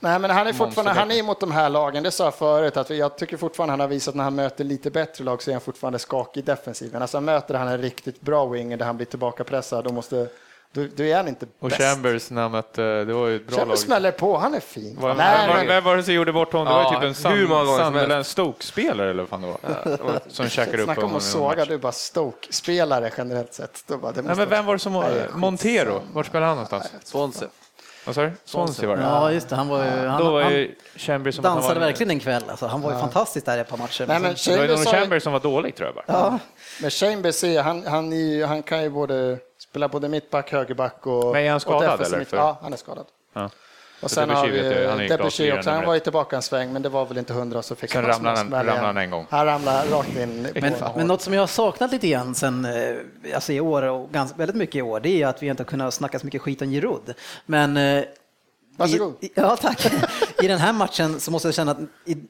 Nej, men han är fortfarande, han är mot de här lagen, det sa jag förut, att jag tycker fortfarande han har visat när han möter lite bättre lag så är han fortfarande skakig i defensiven. Alltså möter han en riktigt bra winger där han blir tillbaka pressad, då måste, då, då är han inte Och bäst. Chambers när han mötte, det var ju ett bra Chambers lag. smäller på, han är fin. Var, Nej, vem, vem var det som gjorde bort honom? Det Ja, var ju typ en som Sunderland Stoke-spelare eller vad fan det var. Som käkade upp Snacka om honom att såga, du bara Stoke-spelare generellt sett. Då bara, det Nej, men vem var det som var... Montero, vart spelade han någonstans? Swansea. Vad sa du? Swansea var det? Ja, just det. Han var ju... Han, Då var ju Chambers som att han dansade var, verkligen en kväll. Alltså, han var ju fantastisk där i ett par matcher. Nej, men Det var ju Chambers, Chambers som var dålig tror jag bara. ja, men Chambers är, han, han, är, ju- han kan ju både spela både mittback, högerback och... Men är han skadad, eller? För- Ja, han är skadad. Ja. Och sen har vi Debussy också. Han var ju tillbaka en sväng, men det var väl inte hundra så fick Sen han ramlade han- ramlade han en gång. Han ramlade rakt in Men, en men något som jag har saknat lite grann sen, eh, alltså i år och ganska, väldigt mycket i år, det är att vi inte har kunnat snacka så mycket skit om Giroud. Men eh, Varsågod. I- ja, tack. I den här matchen så måste jag känna att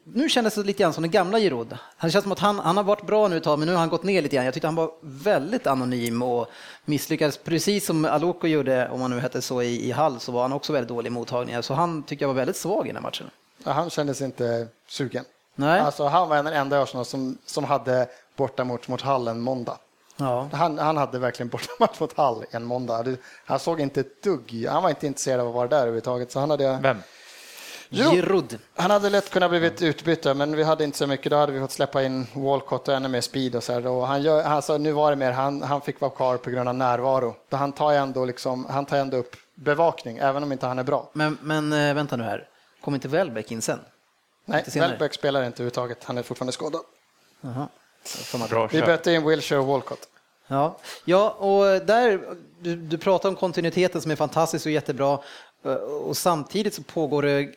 nu kändes det lite grann som den gamla Giroud. Han känns som att han, han har varit bra nu ett tag, men nu har han gått ner lite grann. Jag tyckte han var väldigt anonym och misslyckades, precis som Aloko gjorde, om han nu hette så, i, i Hall, så var han också väldigt dålig i mottagningar. Så han tycker jag var väldigt svag i den här matchen. Ja, han kändes inte sugen. Nej. Alltså, han var den enda Arsenal som, som hade bortamatch mot Hall en måndag. Ja. Han, han hade verkligen bortamatch (laughs) mot Hall en måndag. Han såg inte ett dugg, han var inte intresserad av att vara där överhuvudtaget. Så han hade, Vem? Giroud. han hade lätt kunnat blivit utbytt, men vi hade inte så mycket. Då hade vi fått släppa in Walcott och ännu mer speed och så här. Och han gör, alltså, nu var det mer, han, han fick vara kvar på grund av närvaro. Då han tar ändå, liksom, han tar ändå upp bevakning, även om inte han är bra. Men, men eh, vänta nu här, kom inte Welbeck in sen? Nej. Welbeck spelar inte överhuvudtaget, han är fortfarande skadad. Vi bytte in Wilshire och Walcott. Ja, ja och där, du, du pratar om kontinuiteten som är fantastisk och jättebra eh, och samtidigt så pågår det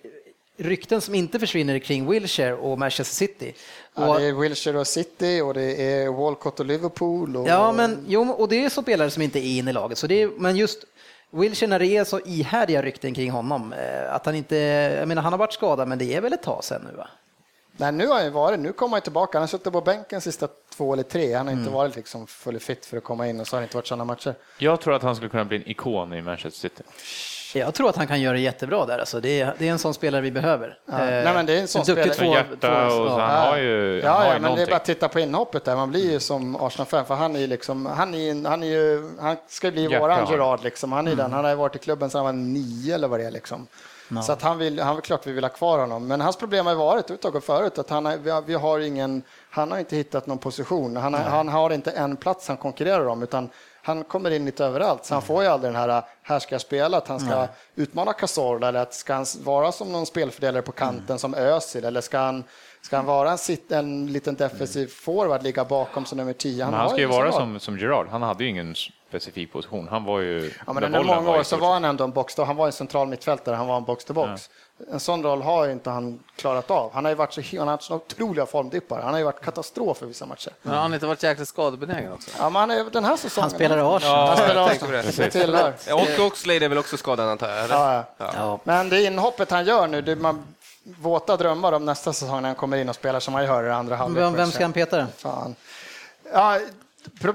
rykten som inte försvinner kring Wilshire och Manchester City. Ja, Och, det är Wilshire och City och det är Walcott och Liverpool. Och... ja, men, jo, och det är så spelare som inte är inne i laget. Så det är, men just Wilshire, när det är så ihärdiga rykten kring honom, eh, att han inte, jag menar han har varit skadad men det är väl ett tag sedan nu va? Nej, nu har han ju varit, nu kommer han tillbaka. Han har suttit på bänken sista två eller tre. Han har Mm. inte varit liksom full fit för att komma in och så har det inte varit sådana matcher. Jag tror att han skulle kunna bli en ikon i Manchester City. Jag tror att han kan göra det jättebra där. Alltså. Det, är, det är en sån spelare vi behöver. Ja, nej, men det är en sån spelare- Två, två- hjärta två- och så ja. han har ju, han Ja, har ja ju men det är någonting. bara att titta på inhoppet där. Man blir ju som Arsenal-fan för han är ju liksom, han är, han är ju, han ska bli våran. Gerard liksom. Han är Mm. den, han har ju varit i klubben sedan han var nio eller vad det är liksom. Så att han vill, han vill klart vi vill ha kvar honom. Men hans problem har ju varit, och förut, att han har, vi, har, vi har ingen, han har inte hittat någon position. Han, har- han har inte en plats han konkurrerar om, utan han kommer in lite överallt. Så han får ju aldrig den här, här ska jag spela, att han ska utmana Cazorla, eller att ska han vara som någon spelfördelare på kanten som Özil, eller ska han Ska han vara en, sit, en liten defensiv forward, ligga bakom som nummer 10? Men han har ska ju vara som, som Gerard. Han hade ju ingen specifik position. Han var ju... Ja, men under många år så var han ändå en box Han var en central mittfältare, han var en box to box. En sån roll har ju inte han klarat av. Han har ju varit så, han har haft så otroliga formdippar. Han har ju varit katastrof i vissa matcher. Men har han inte varit jäkligt skadebenägen också? Ja, men han är, den här säsongen. Han spelar i Arsenal. Han spelar Arsenal. tillhör. Och Oxlade är väl också skadad antar jag? Ja, ja. Ja. Men det inhoppet han gör nu, det man våta drömmar om nästa säsong när han kommer in och spelar som han gör i andra halvlek. Vem, vem ska han peta? Fan. Ja,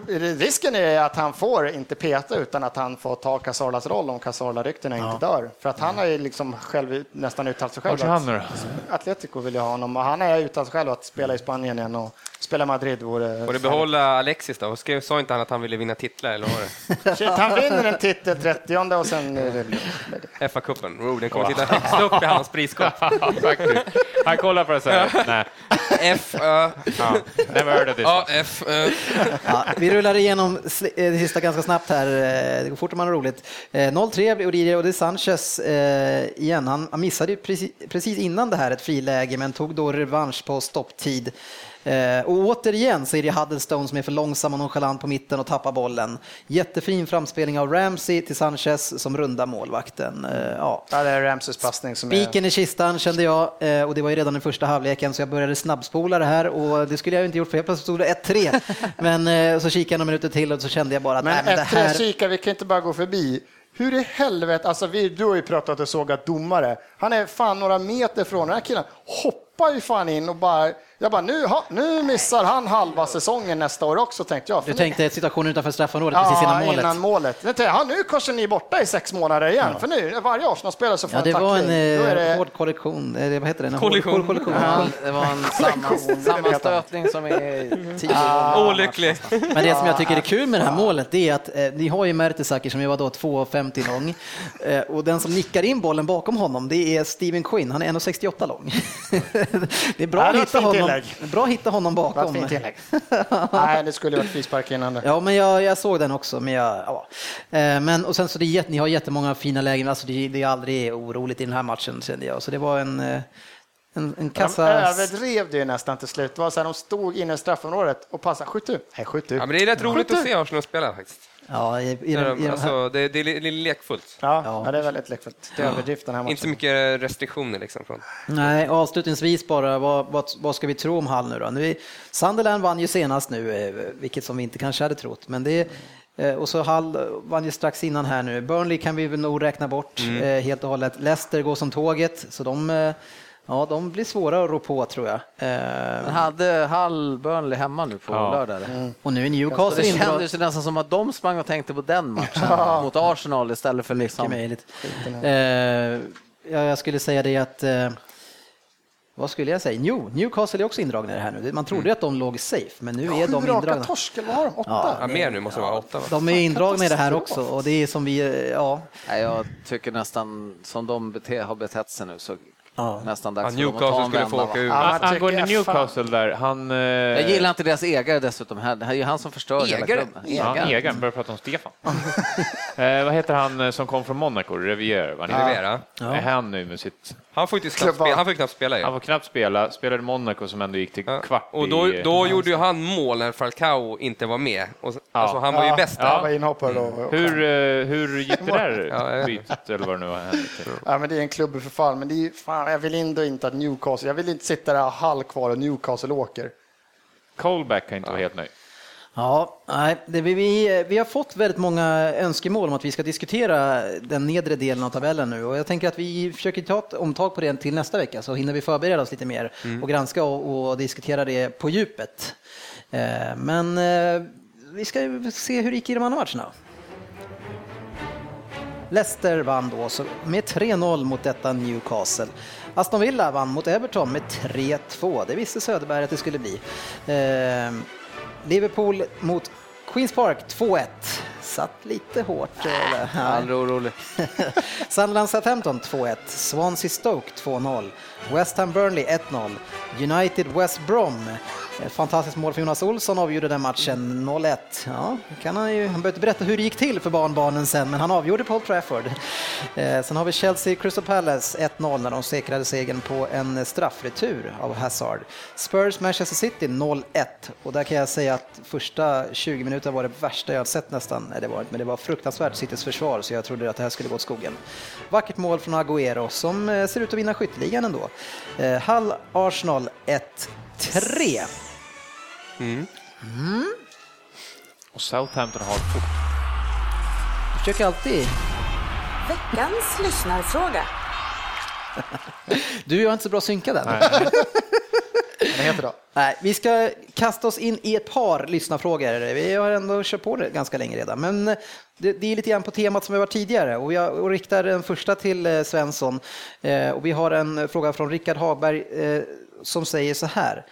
risken är att han får inte peta utan att han får ta Cazorlas roll om Cazorla-ryktena inte dör. För att han har ju liksom själv nästan uttalat sig själv. Vart han nu Atletico vill ju ha honom och han har uttalat sig själv att spela i Spanien igen och spela Madrid vore... Får du behålla Alexis då? Skrev, sa inte han att han ville vinna titlar eller var det? (laughs) Shit, han vinner en titel 30 och sen. FA-cupen. Oh, den kommer sitta högst upp i hans. (laughs) Faktiskt. Han kollar på det så här. Nej, F, Ö, ja. never heard of this. A, F, Ö. (laughs) Ja, vi rullar igenom eh, det sista ganska snabbt här. Eh, Det går fort om man har roligt. Eh, 0-3 blir Uribe och det är Sanchez eh, igen. Han, missade ju precis, precis innan det här ett friläge men tog då revansch på stopptid. Eh, och återigen så är det Huddlestone som är för långsam och nonchalant på mitten och tappar bollen. Jättefin framspelning av Ramsey till Sanchez som rundar målvakten. Eh, ja. Ja, det är Ramses passning som är... Spiken i kistan kände jag eh, och det var ju redan i första halvleken så jag började snabbspola det här och det skulle jag inte gjort för jag plötsligt stod det 1-3. (laughs) Men så kikade jag några minuter till och så kände jag bara att nej, Men men det här... kika, vi kan inte bara gå förbi. Hur i helvete, alltså vi, du har ju pratat och sågat domare. Han är fan några meter från den här killen. Hoppar ju fan in och bara, jag bara nu, ha, nu missar han halva säsongen nästa år också tänkte jag. Du tänkte situationen utanför straffområdet precis innan målet. innan målet. Nu tänkte jag, "Ja, nu kanske ni är borta i sex månader igen, för nu, varje Arsenal-spelare så får Ja, det en var en. Då är eh, det- hård kollektion, eh, vad heter det? En Kollision. Hård, hård kollektion. Ja, det var en sammans, (laughs) sammanstötning som är tio gånger. Olycklig. Men det som jag tycker är kul med det här målet det är att eh, ni har ju Mertesacker som ju var då 2,50 lång eh, och den som nickar in bollen bakom honom det är Steven Quinn, han är 1,68 lång. (laughs) det är bra, Ja, att det hitta honom, tillägg. bra att hitta honom bakom. fint tillägg. (laughs) Nej, det skulle varit frispark innan det. Ja, men jag, jag såg den också. Men, jag, ja. Eh, men och sen så det ni har jättemånga fina lägen. Alltså det, det är aldrig oroligt i den här matchen kände jag. Så det var en, eh, en, en De kassa... överdrev det ju nästan till slut. Det var så här, de stod inne i straffområdet och passade. Skjut du! Nej, skjut du! Ja, men det är rätt roligt att se Arsenal spela faktiskt. Ja, i, i, Det, de, i de alltså, det, det är lekfullt. Ja, Ja. ja. det är väldigt lekfullt. Det är överdrift den här matchen. Inte så mycket restriktioner liksom. Från. nej, avslutningsvis bara, vad, vad, vad ska vi tro om Hall nu då? Nu Sunderland vann ju senast nu, eh, vilket som vi inte kanske hade trott. Men det, eh, och så Hall vann ju strax innan här nu. Burnley kan vi väl nog räkna bort Mm. eh, helt och hållet. Leicester går som tåget, så de, ja, de blir svåra att rå på tror jag. Eh, Men hade Hall Burnley hemma nu på Ja. lördag? eller? och nu är Newcastle det kändes ju nästan som att de sprang och tänkte på den matchen (laughs) mot Arsenal istället för liksom... möjligt. Eh, ja, jag skulle säga det att eh, vad skulle jag säga? Jo, Newcastle är också indragna i det här nu. Man trodde att de låg safe, men nu är de Sju raka indragna. torsk, eller vad har de? Åtta? Ja. Ja, mer nu måste det vara åtta. Va? De är indragna i det här också och det är som vi, eh, ja. Jag tycker nästan som de bete, har betett sig nu så Ja. nästan Ja, dags för dem att ta Newcastle en skulle vända. få åka va? ur. Ja, man tycker Angående fan- Newcastle där, han... eh, Jag gillar inte deras ägare dessutom. Här- Det här är ju han som förstör hela Ägare? klubben. Ja, Ägare. egen, börjar prata om Stefan. (laughs) eh, vad heter han eh, som kom från Monaco, Revier? Va? Rivera. Är han nu med sitt... Han får inte knappt spela, han får knappt spela ju. Han får knappt spela, spelade Monaco som ändå gick till Ja. kvart Och då, i... då gjorde ju han mål när Falcao inte var med. Och, alltså, han var ju Ja, bäst Ja, där. var inhoppare då. Hur, eh, hur gick det där (laughs) Ja, ja. bytet eller vad det nu var hände till? Ja, men det är en klubb i förfall, men det är, fan, jag vill ändå inte att Newcastle, jag vill inte sitta där halv kvar och Newcastle åker. Colback kan inte vara helt nöjd. Ja, nej, det, vi, vi, har fått väldigt många önskemål om att vi ska diskutera den nedre delen av tabellen nu och jag tänker att vi försöker ta ett omtag på det till nästa vecka så hinner vi förbereda oss lite mer och granska och, och diskutera det på djupet. Eh, men eh, vi ska se hur det gick i de andra matcherna. Leicester vann då med 3-0 mot detta Newcastle. Aston Villa vann mot Everton med 3-2. Det visste Söderberg att det skulle bli. Eh, Liverpool mot Queens Park 2-1. Satt lite hårt. Ja. Aldrig orolig. (laughs) Sunderland Southampton 2-1. Swansea Stoke 2-0. West Ham Burnley 1-0. United West Brom. Ett fantastiskt mål för Jonas Olsson avgjorde den matchen 0-1. Ja, kan han, ju, han behöver inte berätta hur det gick till för barnbarnen sen, men han avgjorde på Old Trafford. Eh, sen har vi Chelsea Crystal Palace 1-0 när de säkrade segern på en straffretur av Hazard. Spurs Manchester City 0-1 och där kan jag säga att första 20 minuterna var det värsta jag har sett nästan. Nej, det var inte, men det var fruktansvärt Citys försvar så jag trodde att det här skulle gå åt skogen. Vackert mål från Agüero som eh, ser ut att vinna skytteligan ändå. Eh, Hull Arsenal 1-3. Och Southampton har fort. Jag försöker alltid. Veckans lyssnarfråga. (laughs) Du jag är inte så bra synkade än. Heter (laughs) det? Nej, vi ska kasta oss in i ett par lyssnarfrågor. Vi har ändå kört på det ganska länge redan, men det, det är lite grann på temat som vi var tidigare och jag och riktar den första till eh, Svensson. Eh, och vi har en fråga från Rickard Hagberg eh, som säger så här.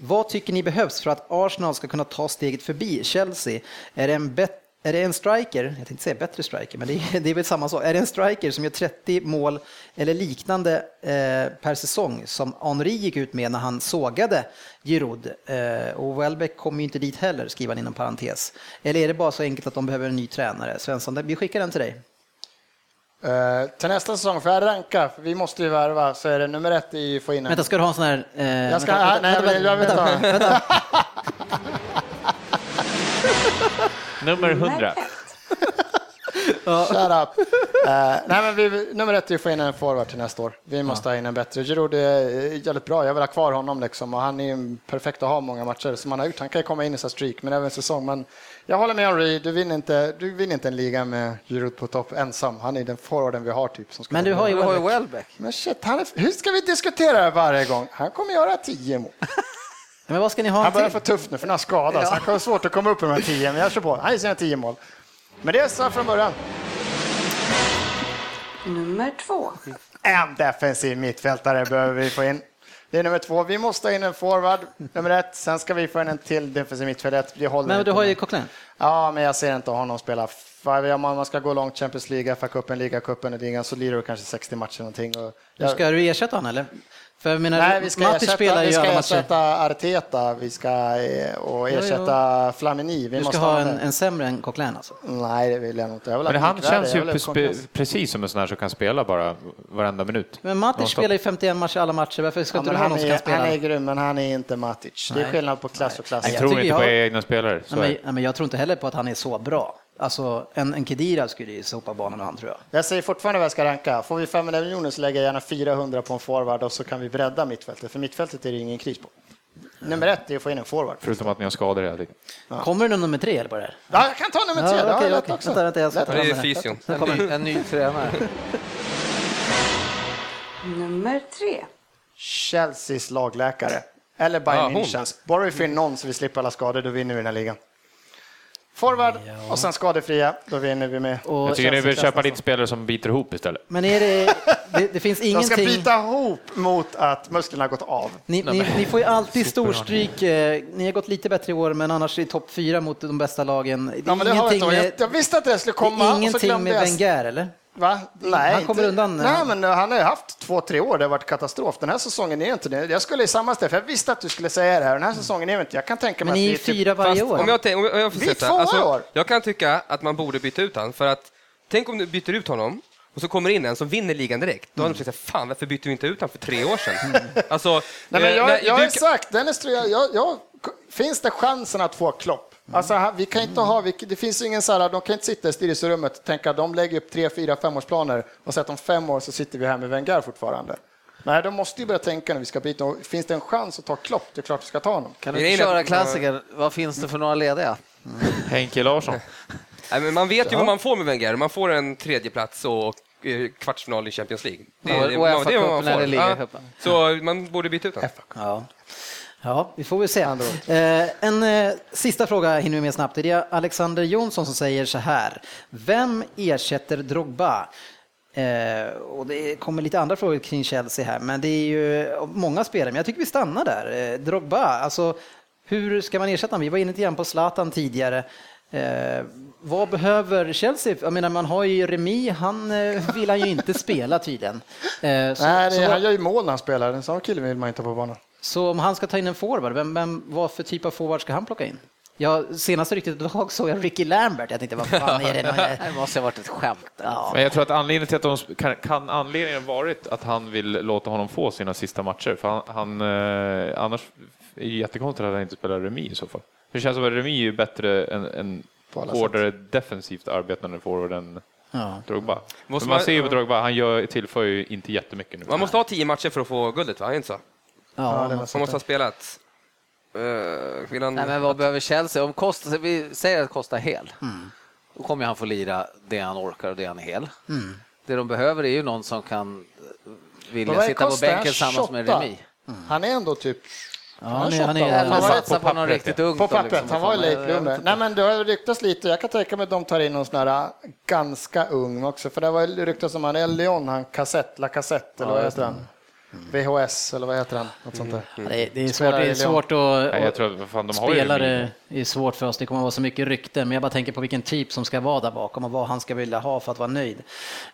Vad tycker ni behövs för att Arsenal ska kunna ta steget förbi Chelsea? Är det en bet- är det en striker, jag tänkte säga bättre striker, men det är, (laughs) det är väl samma sak. Är det en striker som gör 30 mål eller liknande eh, per säsong som Henri gick ut med när han sågade Giroud? Eh, och Welbeck kommer ju inte dit heller, skriver han inom parentes. Eller är det bara så enkelt att de behöver en ny tränare? Svensson, vi skickar den till dig. Eh, till nästa säsong, får jag ranka? För vi måste ju värva, så är det nummer ett i få in en... Vänta, ska du ha en sån här... Eh, Jag ska, vänta, nej, vänta, jag vill, jag vill vänta, ta. vänta. (laughs) Nummer 100. (laughs) Shut up. Eh, nej, men vi, nummer ett är att få in en forward till nästa år. Vi måste ha in en bättre. Giroud är jävligt bra. Jag vill ha kvar honom liksom, och han är ju perfekt att ha många matcher som han har gjort. Han kan ju komma in i så streak, men även säsong. Men jag håller med Henry. Du vinner inte, du vinner inte en liga med Giroud på topp ensam. Han är den forwarden vi har typ. Som ska Men du har ju Welbeck. Welbeck. Men shit, han är, hur ska vi diskutera det varje gång? Han kommer göra tio mål. (laughs) Men vad ska ni ha Han börjar få tufft nu för han har skadats. Han kommer svårt att komma upp i de här tio, men jag kör på. Han gör sina tio mål. Men det är så från början. Nummer två. En defensiv mittfältare behöver vi få in. Det är nummer två. Vi måste ha in en forward, nummer ett. Sen ska vi få in en till defensiv mittfältare. Håller Men du har ju. Coquelin. Ja, men jag ser inte honom spela. Om man ska gå långt Champions League, FA-cupen, ligacupen och ligan så lirar det kanske 60 matcher någonting. Jag, Ska du ersätta honom eller? För jag menar, Nej, vi ska Matic ersätta, spelar vi ska ersätta Arteta vi ska, eh, och Jo, jo. ersätta Flamini. Vi Du ska måste ha en, en, sämre än Coquelin alltså? Nej, det vill jag nog inte. Jag vill Men han känns ju precis som en sån här som kan spela bara varenda minut. Men Matic spelar ju 51 matcher alla matcher, varför ska Ja, inte du ha han, någon som kan är, spela? han är grym, men han är inte Matic. Det är Nej. skillnad på klass och klass. Jag jag tror inte på jag- egna spelare. Nej, men, nej, men jag tror inte heller på att han är så bra. Alltså, en, en Kedira skulle ju sopa banan med han tror jag. Jag säger fortfarande vad jag ska ranka. Får vi 500 miljoner så lägger jag gärna 400 på en forward och så kan vi bredda mittfältet. För mittfältet är det ingen kris på. Nummer ett är att få in en forward. Förutom att ni har skador hela tiden. Kommer det nummer tre eller på det här? Ja, jag kan ta nummer tre. Ja, lätt okej. också. Vänta, vänta, jag ska Det är fysion. En ny, en ny tränare. Nummer tre. Chelseas lagläkare. Eller Bayern Ja. Münchens. Bara vi får in någon så vi slipper alla skador, då vinner vi den här ligan. Forward och sen skadefria, då vinner vi med. Och, Jag tycker ni vill köpa lite spelare som biter ihop istället. men är det, det, det finns De ska ingenting... bita ihop mot att musklerna har gått av. Ni, ni, ni får ju alltid storstryk. eh, Ni har gått lite bättre i år, men annars i topp fyra mot de bästa lagen. Det är Ja, men det har jag, ingenting inte. jag, jag visste att det skulle det komma. är och så ingenting med Wenger, eller? Va? Nej, Han kommer inte. undan, Nej, eh. men han har ju haft två, tre år. Det har varit katastrof. Den här säsongen är inte det. Jag skulle i samma ställe, för jag visste att du skulle säga det här. Den här säsongen är inte. Jag kan tänka mig Men ni är att vi är fyra varje Fast år. om jag, om jag, jag får Vi är säga så här, tvåa i år. Jag kan tycka att man borde byta ut han för att tänk om du byter ut honom och så kommer in en som vinner ligan direkt. Då hade de sagt fan varför bytte vi inte ut honom för tre år sedan? Alltså, Nej, men eh, jag, när- jag du sagt, Dennis, jag, jag, jag, finns det chansen att få Klopp? Alltså, han- vi kan inte ha, det finns ingen så här, de kan inte sitta i styrelserummet och tänka att de lägger upp tre, fyra, femårsplaner och säger att om fem år så sitter vi här med Wenger fortfarande. Nej, de måste ju börja tänka när vi ska byta. Och Finns det en chans att ta Klopp, det är klart vi ska ta honom. Kan du Det köra klassiker? Vad finns det för några lediga? Henke Larsson. (laughs) Nej, men man vet ju vad man får med Wenger. Man får en tredje plats och eh, kvartsfinal i Champions League. Det, Ja, det, och det är vad FA-cupen man får. ligacupen. Så man borde byta ut honom. Ja. Ja, vi får väl se. Eh, en eh, sista fråga hinner vi med snabbt. Det är Alexander Jonsson som säger så här. Vem ersätter Drogba? Eh, och det kommer lite andra frågor kring Chelsea här, men det är ju många spelare. Men jag tycker vi stannar där. Eh, Drogba, alltså hur ska man ersätta honom? Vi var inne lite grann på Zlatan tidigare. Eh, vad behöver Chelsea? Jag menar, man har ju Remi, han eh, vill han ju inte spela tydligen. Eh, så, Nej, det, så han gör ju mål när han spelar. En sån kille vill man inte ha på banan. Så om han ska ta in en forward, vem, vem, vad för typ av forward ska han plocka in? Ja, senaste ryktet idag såg jag Ricky Lambert. Jag tänkte, vad fan är det? (laughs) Det måste ha varit ett skämt. Ja. Men jag tror att anledningen till att de kan, kan anledningen varit att han vill låta honom få sina sista matcher. För han, han eh, annars är det jättekonstigt att han inte spelar remi i så fall. Det känns som att remi är bättre än, än hårdare defensivt arbetande forward än Ja. Drogba. Man man- ser ju på Drogba, han gör, tillför ju inte jättemycket nu. Man måste ha tio matcher för att få guldet, va? Är inte så? Ja, Ja, så måste ha spelat... Uh, vill han... Nej, men vad behöver Chelsea? Om Costa, vi säger att Costa är hel, då kommer han få lira det han orkar och det han är hel. Det de behöver är ju någon som kan eh, vilja sitta på Costa? bänken Han tillsammans med 28. Remi. Han är ändå typ... Ja, han är, han Han är, Eller var- satsa på på någon pappret, riktigt ja. På då, pappret, liksom, han var ju late bloomer. Nej men det har ryktats lite, jag kan tänka mig att de tar in någon sån här äh, ganska ung också, för det var ju ryktas om han El Leon, han Cassette, La Cassette, eller vad heter han? VHS, eller vad heter han? Något sånt där. det, det är svårt, det är svårt att... Nej, jag tror fan, de har ju Spelare är svårt för oss, det kommer att vara så mycket rykte, men jag bara tänker på vilken typ som ska vara där bakom och vad han ska vilja ha för att vara nöjd.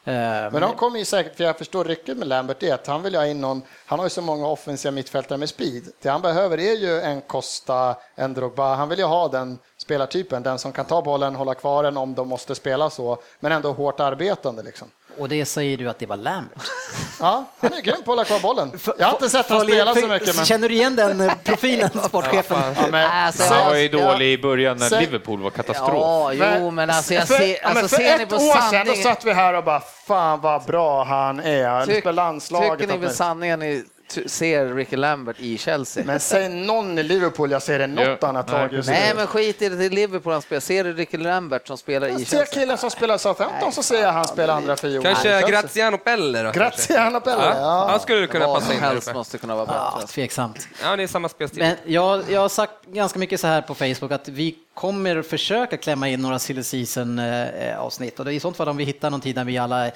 Eh, Men de kommer ju säkert, för jag förstår rycket med Lambert, är att han vill ha in någon, han har ju så många offensiva mittfältare med speed. Det han behöver är ju en Costa, en Drogba, han vill ju ha den spelartypen, den som kan ta bollen, hålla kvar den om de måste spela så, men ändå hårt arbetande liksom. Och det säger du att det var Lambert. (laughs) Ja, han är grym på att hålla kvar bollen. Jag har inte sett honom spela så mycket. Men... Känner du igen den eh, profilen, sportchefen? Ja, men, Alltså, Han var ju dålig i början när Sen- Liverpool var katastrof. Ja, jo, men alltså jag för, ser, men alltså, för ser ni ett på år sedan då sanningen? satt vi här och bara fan vad bra han är. Han spelar landslaget. Tycker ni allt sanningen ni t- ser Ricky Lambert i Chelsea? Men säg någon i Liverpool jag ser det något Ja, annat nej, lag just Nej, men skit i det. Det är Liverpool han spelar. Ser du Ricky Lambert som spelar i Jag ser Chelsea? killen som spelar Southampton så ser jag han spela andra fiol. Kanske Graziano Pelle då? Graziano Pelle, Ja, ja. han skulle kunna Vad passa in där uppe. måste kunna vara Ja, bättre. tveksamt. Ja, det är samma spelstil. Men jag, jag har sagt ganska mycket så här på Facebook att vi kommer försöka klämma in några silly season eh, avsnitt och det är i sånt fall om vi hittar någon tid när vi alla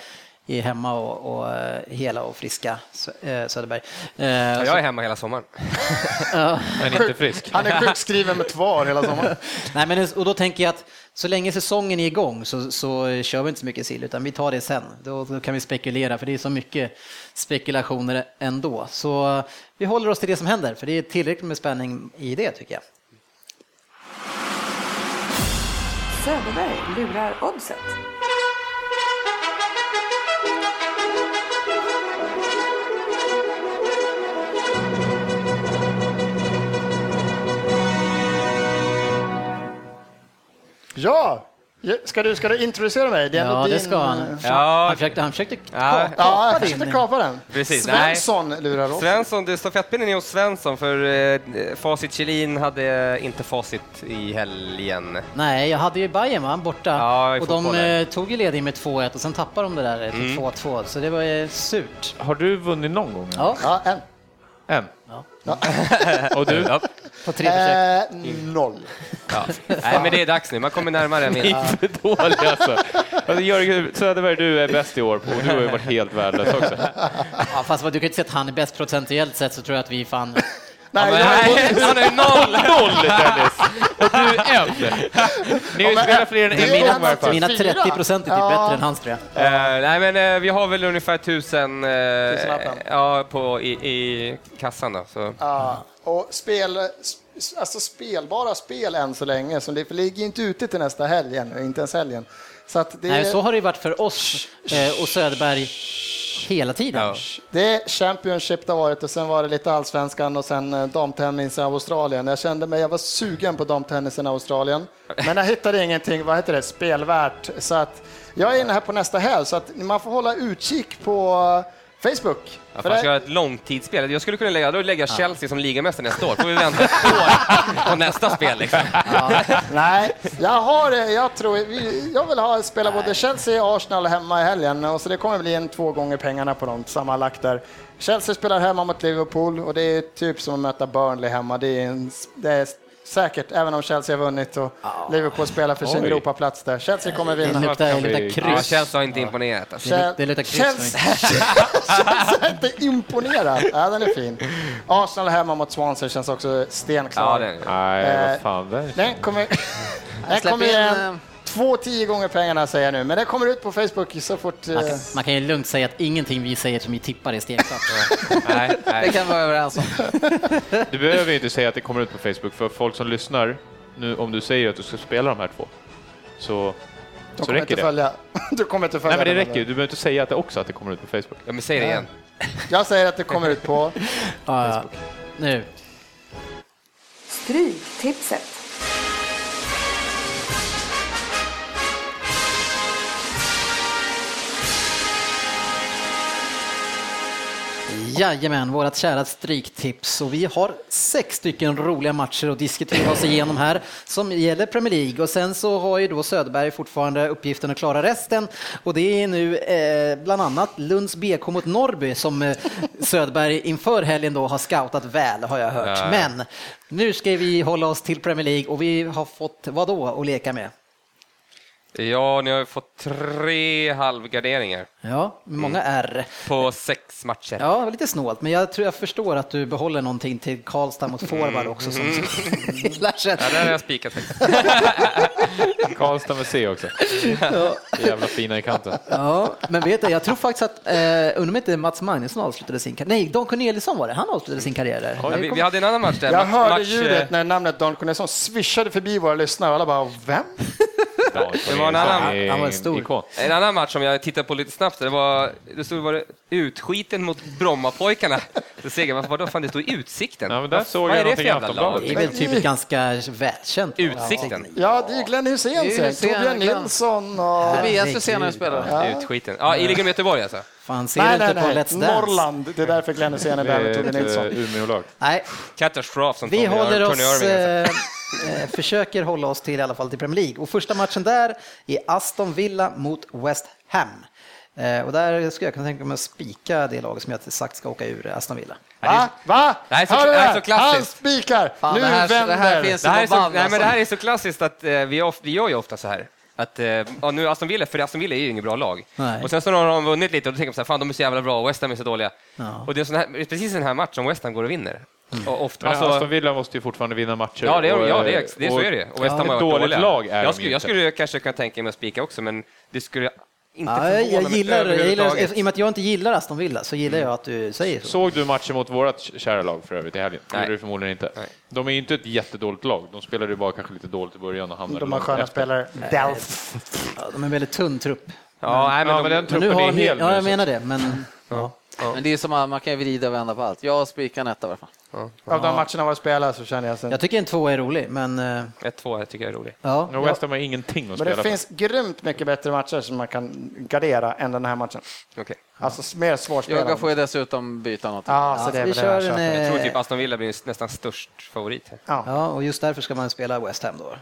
är hemma och, och eh, hela och friska, eh, Söderberg. Eh, Ja, jag är hemma hela sommaren. (laughs) Men inte frisk. Han är sjukskriven med tvar hela sommaren. (laughs) Nej, men, och då tänker jag att så länge säsongen är igång så, så kör vi inte så mycket sill, utan vi tar det sen. Då, då kan vi spekulera, för det är så mycket spekulationer ändå. Så vi håller oss till det som händer, för det är tillräckligt med spänning i det tycker jag. Söderberg lurar oddset. Ja, ska du, ska du introducera mig? Det är Ja, det din, ska han. Ja. Han försökte, han försökte Ja. kapa Ja, jag din. försökte kapa den. Precis, nej. Svensson lurar oss. Svensson, det stafettpinnen är hos Svensson för eh, Facit Kjellin hade inte facit i helgen. Nej, jag hade ju Bayern va, borta Ja, och de eh, tog ju ledning med 2-1 och sen tappade de det där eh, till 2-2, så det var eh, surt. Har du vunnit någon gång? Ja, Ja, en. En? Ja. (laughs) Och du? På tre försök. Eh, noll. Ja. Nej, men det är dags nu. Man kommer närmare än Ni (laughs) är för dåliga alltså. alltså Jörgen Söderberg, du är bäst i år på du har ju varit helt värdelös också. Ja, fast vad du kan inte säga att han är bäst procentuellt sett så tror jag att vi fan... Nej, Men, jag, nej, han är noll! (laughs) Noll Dennis! Och du är en! Ni har ju men, spelat fler än en i fall. Mina Fyra. 30 procent är typ Ja. bättre än hans tror jag. Eh, nej, men eh, vi har väl ungefär tusen, eh, ja, på, i, i kassan då. Så. ja, och spel, alltså spelbara spel än så länge, så det ligger inte ute till nästa helg ännu, inte ens helgen. Så att det, Nej, så har det ju varit för oss eh, och Söderberg hela tiden. Ja. det är Championship det har varit och sen var det lite allsvenskan och sen eh, damtennis i Australien. Jag kände mig, jag var sugen på damtennisen i Australien, men jag hittade ingenting, vad heter det, spelvärt. Så att jag är inne här på nästa helg, så att man får hålla utkik på Facebook. Ja, För fan, ska jag ett långtidsspel? Jag skulle kunna lägga, då lägga Chelsea som ligamästare nästa år. Får vi vänta ett år på nästa spel liksom. (laughs) Nej, jag har. Jag tror, jag vill ha spela både Chelsea och Arsenal hemma i helgen och så det kommer bli en två gånger pengarna på dem sammanlagt där. Chelsea spelar hemma mot Liverpool och det är typ som att möta Burnley hemma. Det är, en, det är säkert, även om Chelsea har vunnit och Liverpool spelar för sin. Europaplats där. Chelsea kommer Det vinna. luktar, det luktar Ja, kryss. Chelsea har inte imponerat. Alltså. Det luk- det luktar kryss. Chelsea, (laughs) Chelsea är inte imponerad. Ja, den är fin. Arsenal hemma mot Swansea känns också stenklar. Ja, det, Nej, Eh, vad fan. Det. Den kommer, den kommer in, igen. Eh, Två tio gånger pengarna säger jag nu, men den kommer ut på Facebook så fort... Man eh, kan, man kan ju lugnt säga att ingenting vi säger som vi tippar är stenklart. (laughs) nej, Det nej. kan vi vara överens om. (laughs) Du behöver ju inte säga att det kommer ut på Facebook, för folk som lyssnar, nu, om du säger att du ska spela de här två, så, de så kommer räcker inte det. följa. (laughs) Du kommer inte följa Nej, men det räcker. Du behöver inte säga att det också att det kommer ut på Facebook. Ja, men säg det igen. Jag säger att det kommer ut på... Ja, ja. Nu. Stryktipset. Jajamän, vårat kära stryktips. Och vi har sex stycken roliga matcher att diskutera oss igenom här som gäller Premier League. Och sen så har ju då Söderberg fortfarande uppgiften att klara resten. Och det är nu eh, bland annat Lunds BK mot Norrby som eh, Söderberg inför helgen då har scoutat väl, har jag hört. Men nu ska vi hålla oss till Premier League och vi har fått vad då att leka med? Ja, ni har ju fått tre halvgarderingar Ja, många R. på sex matcher. Ja, det var lite snålt, men jag tror jag förstår att du behåller någonting till Karlstad mot forward också som (laughs) gillar sig. Ja, där har jag spikat faktiskt. (laughs) Karlstad med C också. Jävla fina i kanten. Ja, men vet du, jag tror faktiskt att, eh, undrar om inte Mats Magnusson avslutade sin karriär. Nej, Don Corneliusson var det, han avslutade sin karriär där. Ja, vi, vi hade en annan match där. Jag match, hörde match, ljudet när namnet Don Corneliusson svischade förbi våra lyssnare och alla bara, vem? (laughs) Det var en annan- han var en stor. En annan match som jag tittade på lite snabbt, det var, det stod var det utskiten mot Brommapojkarna. Så seger, vad vadå, fan det stod i Utsikten. Ja, men där Vad- såg vad jag är det för jävla lag? Det är väl typ ett ganska välkänt. Utsikten. Ja, det är ju Glenn. Hysén, Torbjörn. Nilsson och... Tobias Hysén har ju spelat. Utskiten. Ja, i med Göteborg alltså. Fan, ser Nej, du nej, nej. Let's Dance? Norrland. Det är därför Glenn Hysén är Det där med ett Nilsson. Umeå-lag. Nej, Katastrof som vi håller oss, alltså. eh, eh, försöker hålla oss till i alla fall till Premier League. Och första matchen där är Aston Villa mot West Ham. Eh, och där skulle jag kunna tänka mig att spika det laget som jag sagt ska åka ur Aston Villa. Va? Va? Det här är så- det här är det? så klassiskt. Han spikar. Fan, nu det här- det vänder. här finns- Det här, är så, nej, men det alltså. här är så klassiskt att eh, vi, of, vi gör ju ofta så här. Att, eh, ja, nu Aston Villa, för Aston Villa är ju inget bra lag. Nej. Och sen så har de vunnit lite och då tänker man så här, fan de är så jävla bra och West Ham är så dåliga. Ja. Och det är, sån här, det är precis den här matchen West Ham går och vinner. Och ofta, alltså, Aston Villa måste ju fortfarande vinna matcher. ja, det är, och, ja, det är, eh, det är, så är det Och West Ham ett har varit dåligt dåliga. lag är jag, skulle, jag skulle kanske kunna tänka mig att spika också, men det skulle inte Ja, jag, gillar, jag gillar. I och med att jag inte gillar Aston Villa så gillar jag att du säger så. Såg du matchen mot vårt kära lag för övrigt i helgen? Nej. du förmodligen inte. Nej. De är ju inte ett jättedåligt lag. De spelade ju bara kanske lite dåligt i början och hamnade De har sköna efter. spelare. Delf. Ja, de är en väldigt tunn trupp. Ja, nej, men Ja, de, men den Men truppen nu har är hel ja, nu, jag menar det, men ja. Men det är som att man kan vrida och vända på allt. Jag spikar en etta i alla fall. Av de matcherna var spelat så känner jag sen. Jag tycker en tvåa är rolig, men eh, 1-2 här tycker jag är roligt. ja. Och West Ham har ingenting att Men spela det för. finns grymt mycket bättre matcher som man kan gardera än den här matchen. Okej. Alltså mer svårspelade. Jag får ju dessutom byta något. Ja, så det är vi kör det en. Jag tror eh, typ Aston Villa blir nästan störst favorit här. Ja. Ja, och just därför ska man spela West Ham då.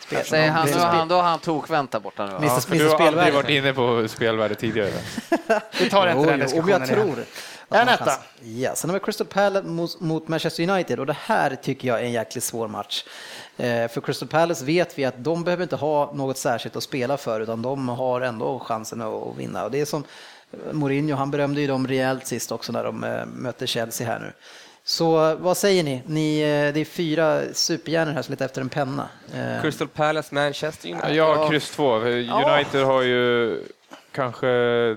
Spel. Säger han, nu, har han, då har han tokvänt där borta nu. va? Mr. Du har aldrig varit inne på spelvärde tidigare. (laughs) Vi tar inte Jo, den jo, diskussionen jag tror. att En etta. Ja, sen har vi Crystal Palace mot, mot Manchester United och det här tycker jag är en jäkligt svår match. Eh, för Crystal Palace vet vi att de behöver inte ha något särskilt att spela för utan de har ändå chansen att vinna. Och det är som Mourinho, han berömde ju dem rejält sist också när de eh, mötte Chelsea här nu. Så vad säger ni? ni eh, det är fyra superhjärnor här som letar efter en penna. Eh, Crystal Palace, Manchester United. Har kryss två. United har ju kanske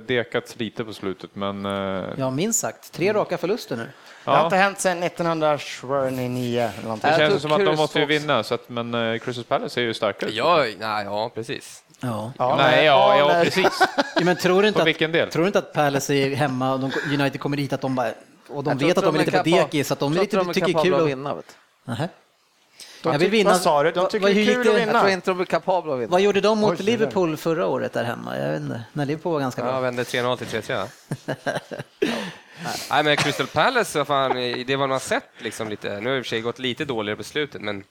dekats lite på slutet, men... eh, Ja, minst sagt. Tre raka förluster nu. Det har Ja, inte hänt sedan 1929 eller någonting. det känns som att de måste vinna, så att, men Crystal Palace är ju starkare. Ja, nej, ja, precis. Ja. Ja, Nej, ja, ja, precis. (laughs) Ja, men tror du inte På att, vilken del? Tror du inte att Palace är hemma och de, United kommer dit att de bara och de Jag vet att de är lite på dekis så att de jag lite, inte tycker det är kul att att... vinna. Vet. De Jag vill vinna. Vad sa du? De Vad- tycker vad- det är kul att det? Jag vinna. tror inte de blir kapabla att vinna. Vad gjorde de mot Oj. Liverpool förra året där hemma? Jag vet inte. När Liverpool var ganska Ja, bra. vände 3-0 till 3-3 va? (laughs) Nej men Crystal Palace, vad fan, det var man har sett liksom lite. Nu har det i och för sig gått lite dåligare på slutet, men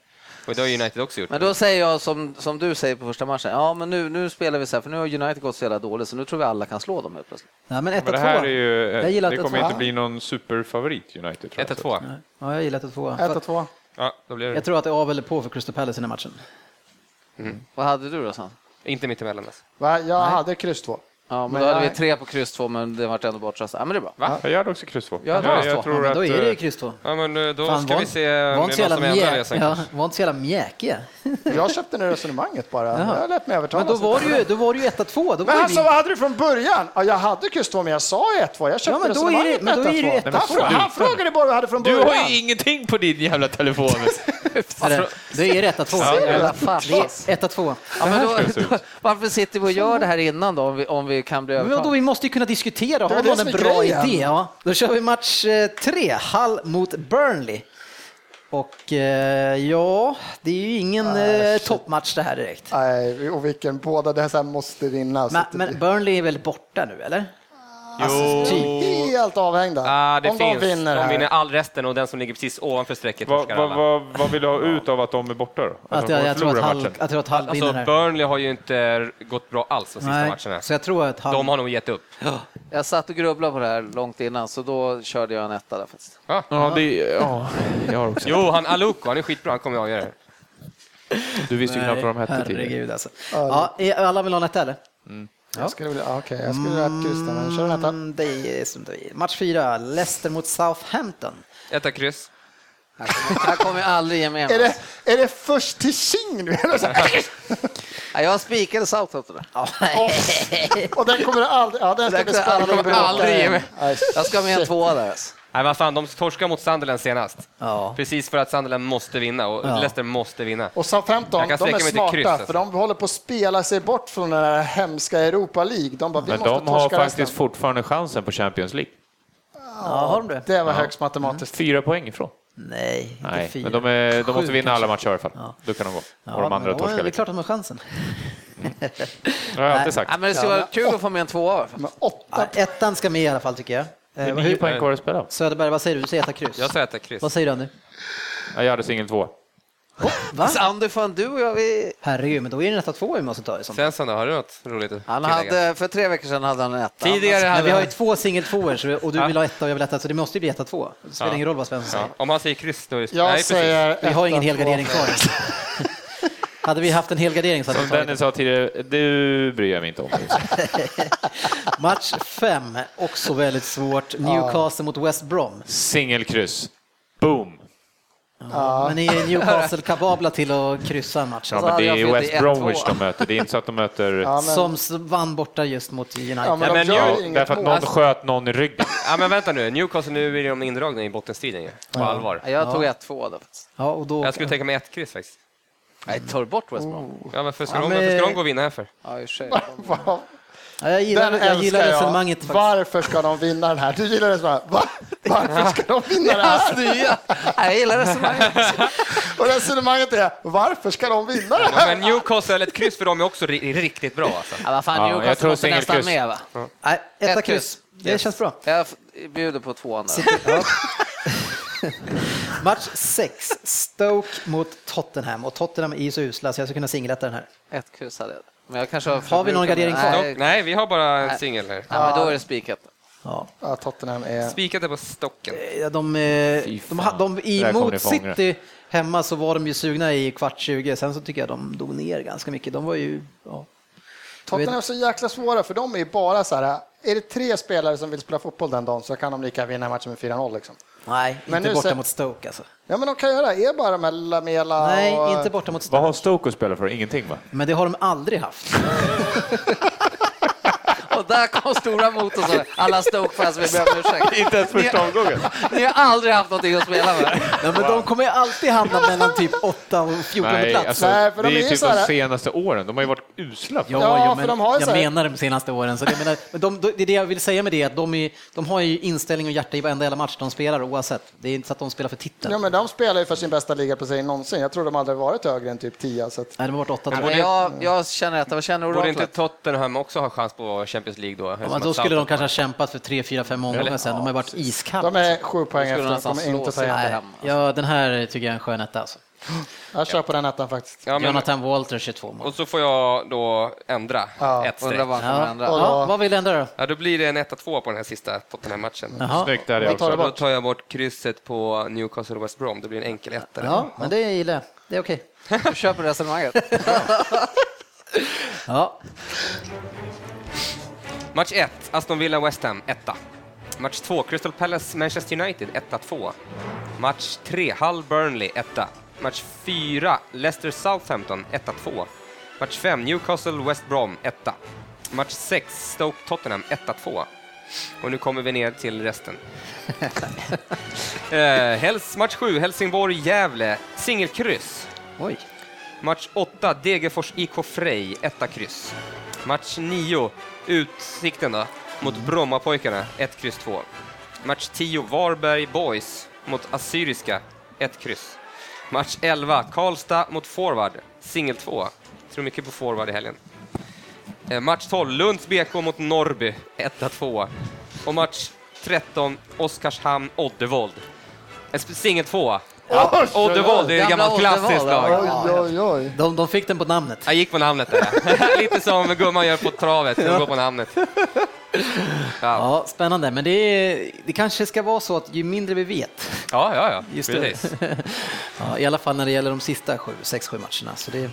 och det har United också gjort. Men då säger jag som, som du säger på första matchen, ja men nu, nu spelar vi så här, för nu har United gått så jävla dåligt så nu tror vi alla kan slå dem helt plötsligt. Ja, men 1 Men det här är 2 ju... Jag gillar Det att kommer inte bli någon superfavorit United. tror jag. 1-2. Ja, jag gillar 1 2 Ett och två. Ja, då blir det. Jag tror att det är av eller på för Crystal Palace i den här matchen. Vad hade du då Sam? Inte mittemellan alltså. Va? Jag hade kryss två. Ja, men, Men då hade jag- vi tre på kryss två, men det vart ändå bortröstat. Ja, men det är bra. Va? Jag hade också kryss två. Jag jag, kryss två. jag tror Ja, att... då är det ju eh, kryss 2. Ja men eh, då Fan, ska vi se om Var det är jävla som resan. ja, var inte så jävla mjäkiga. (laughs) Jag köpte det resonemanget bara. Jaha. Jag lät mig övertalas. Men då var ju, då var det ju 1 2 Då var Men ju alltså vi- vad hade du från början? Ja, jag hade kryss två, men jag sa ju 1-2. Jag köpte Ja, men då är det- resonemanget men då är det 1-2. Han, Nej, frågade bara vad jag hade från Du början. har ju ingenting på din jävla telefon. Eller, (laughs) Det är 1 2 Jävla farsas. 1 2 Ja, men då, ska det se ut. då, varför sitter vi och gör det här innan då, om vi, kan bli Men vadå, övertagna? vi måste ju kunna diskutera. Har någon en bra grejen. idé? Ja. Då kör vi match eh, tre, Hull mot Burnley. Och eh, ja, det är ju ingen eh, toppmatch det här direkt. Nej, och vilken båda det här måste vinna. Så Men, men Burnley är väl borta nu, eller? Jo, Helt avhängda. ah, det Om finns. de vinner de vinner all resten och den som ligger precis ovanför strecket vad, torskar vad, alla. vad, vill du ha ut av att de är borta då? Att de jag, jag, tror att matchen? jag tror att Hull Alltså vinner här. Burnley har ju inte gått bra alls de sista Nej, matcherna. så jag tror att Hull... De har nog gett upp. Jag satt och grubblade på det här långt innan, så då körde jag en etta där faktiskt. Ja, det, ja, jag har också. Jo, han Aluko, han är skitbra, han kommer att avgöra det. Du visste ju knappt vad de hette tidigare. Herregud alltså. Ja, alla vill ha en etta eller? Jag skulle vilja, okej, jag skulle vilja ha ett kryss där, men kör en etta. Mm, det är som det är. Match fyra, Leicester mot Southampton. Etta kryss. Här kommer, jag aldrig ge mig (laughs) Är det, är det först till tjing nu? Eller så här? (laughs) Ja, Jag spikade Southampton där. Och den kommer aldrig, ja den ska Den jag aldrig- aldrig ge mig. Jag ska med en tvåa där. Alltså. Nej, vad fan, de torskar mot Sunderland senast. Ja. Precis för att Sunderland måste vinna och Ja. Leicester måste vinna. Och Southampton, de är smarta, kryss, alltså. för de håller på att spela sig bort från den här hemska Europa League. De bara, vi Men måste de har faktiskt resten. fortfarande chansen på Champions League. ja, har de det? Det var högst matematiskt. Fyra poäng ifrån. Nej, inte Nej, fyra. men de, är, de Sju måste vinna kanske. alla matcher i alla fall. Ja. Då kan de gå. Ja, och de men andra är torskar det lite. klart att de har chansen. (laughs) Det har jag alltid sagt. Ja, men det skulle vara kul att få med en tvåa. Men Ja, ettan ska med i alla fall tycker jag. Det är Eh, nio poäng kvar att spela. Söderberg, vad säger du? Du säger etta kryss. Jag säger är kryss. Vad säger du Andy? Ja, Jag hade singel två. Va? Så (laughs) Andy, fan du och jag, vi... Herregud, men då är det etta två vi måste ta i sånt. Svensson då, har du något roligt Han hade, för tre veckor sedan hade han en etta. Tidigare Men hade vi har ju två så- och du vill ha etta och jag vill etta, så det måste ju bli etta två. Det spelar Ja. ingen roll vad Svensson Ja, säger. om han säger kryss då är det... Jag Nej, precis. säger Vi har ingen etta, helgardering kvar. (laughs) (laughs) Hade vi haft en helgardering så hade Som Dennis sa tidigare, du bryr jag mig inte om. (laughs) Match fem, också väldigt svårt. Newcastle mot West Brom. Singelkryss. Boom! Men är Newcastle kapabla till att kryssa en match? Ja, Så men det är West Bromwich de möter. Det är inte så att de möter... Ja, men, Som vann borta just mot United. ja, men Ja, de men gör jag- ju inget Därför att mål. någon sköt någon i ryggen. Ja, men vänta nu, Newcastle nu är de indragna i bottenstriden ju. På allvar. Jag tog ett två då. faktiskt. Ja, och då... Jag skulle tänka mig ett kryss faktiskt. Nej, tar du bort West Brom? Ja, varför ska, Ja, de, men- varför ska de gå och vinna här för? Ja, i och för sig. (laughs) Wow. ja, jag gillar, Den jag gillar resonemanget faktiskt. Varför ska de vinna den här? Du gillar det så här, va? Varför ska de vinna det här? (laughs) Nya. Jag gillar resonemanget. (laughs) Och resonemanget är, varför ska de vinna Ja, här? men Newcastle, eller ett kryss för dem är också ri- riktigt bra alltså. Ja, vad fan, Ja, jag Newcastle tror måste nästan singelkryss. med va? Nej, etta Ett kryss. kryss. Det Yes. känns bra. Jag bjuder på tvåan där. Ja. (laughs) Match 6, Stoke mot Tottenham. Och Tottenham är ju så usla så jag skulle kunna singeletta den här. Ett kryss hade jag. Men jag kanske har, Har vi någon gardering kvar? Nej, vi har bara en singel här. nej, men då är det spikat. Ja. Ja, Tottenham är... Spikat är på stocken. Ja, De, eh, de, de, där I mot. City hemma så var de ju sugna i kvart 20. Sen så tycker jag de dog ner ganska mycket. De var ju... Ja. Tottenham är så jäkla svåra, för de är ju bara så här, är det tre spelare som vill spela fotboll den dagen så kan de lika vinna matchen med 4-0 liksom. Nej, Men inte borta se- mot Stoke alltså. Ja, men de kan göra, är bara med Lamela Nej, och... inte borta mot Vad Stoke. har Stoke att spela för? Ingenting va? Men det har de aldrig haft. (laughs) Och där kom stora motorn. så Alla Stoke-fans vill be om ursäkt. (laughs) Inte ens första omgången. (laughs) Ni har aldrig haft någonting att spela med. Ja, men de kommer ju alltid hamna mellan typ 8 och 14 Nej, plats. alltså, Nej, för det de är är ju typ så här- de senaste åren. De har ju varit usla. Ja, Ja, för men de har jag så här- menar de senaste åren. Så det, menar, men de, det är det jag vill säga med det, att de, är, de har ju inställning och hjärta i varenda jävla match de spelar oavsett. Det är inte så att de spelar för titeln. Ja, men de spelar ju för sin bästa ligaplacering någonsin. Jag tror de aldrig varit högre än typ 10. Så att... Nej, de har varit åtta tror Men jag. jag, känner att vad känner Borde inte Tottenham också ha chans på Champions League då? Ja, men då skulle de kanske ha kämpat för tre, fyra, fem omgångar sedan. De har varit iskalla. De är sju poäng efter, de kommer inte ta igen det. hem. Ja, den här tycker jag är en skön etta alltså. (gasps) Jag kör på den ettan faktiskt. Ja, men, Jonathan Walter 22 mål. och så får jag då ändra Ja. ett streck. Vad Ja. ändra. Och Ja, då- vad vill du ändra då? Ja, då blir det en 1-2 på den här sista Tottenham-matchen. Snyggt, hade jag också. Då tar jag bort krysset på Newcastle West Brom. Det blir en enkel etta. Ja, men det gillar jag. Det är okej. (laughs) Du köper resonemanget. (laughs) Ja. Match 1, Aston Villa-West Ham, 1 Match 2, Crystal Palace-Manchester United, 1-2. Match 3, Hull-Burnley, 1 Match 4, Leicester-Southampton, 1-2. Match 5, Newcastle-West Brom, 1 Match 6, Stoke-Tottenham, 1-2. Och nu kommer vi ner till resten. (laughs) eh, Hels, match 7, Helsingborg-Gävle, singelkryss. Oj. Match 8, Degerfors IK Frej, etta kryss. Match 9, Utsikten då, mot Brommapojkarna, 1 kryss 2. Match 10, Varberg Boys mot Assyriska, 1 kryss. Match 11, Karlstad mot Forward, singel 2. Tror mycket på Forward i helgen. Eh, match 12, Lunds BK mot Norrby, 1-2. Och match 13, Oskarshamn Oddevold. En eh, Singel 2. Oddevold, det är ett Gamla gammalt klassiskt Oddevold, lag. ja. Oj, oj, oj. De, de fick den på namnet. Jag gick på namnet där. (laughs) Lite som gumman gör på travet, hon går på namnet. (laughs) Ja, Ja, spännande. Men det, är, det kanske ska vara så att ju mindre vi vet, ja, ja, ja. Just precis. det. (laughs) ja, i alla fall när det gäller de sista sju, sex, sju matcherna. Så det,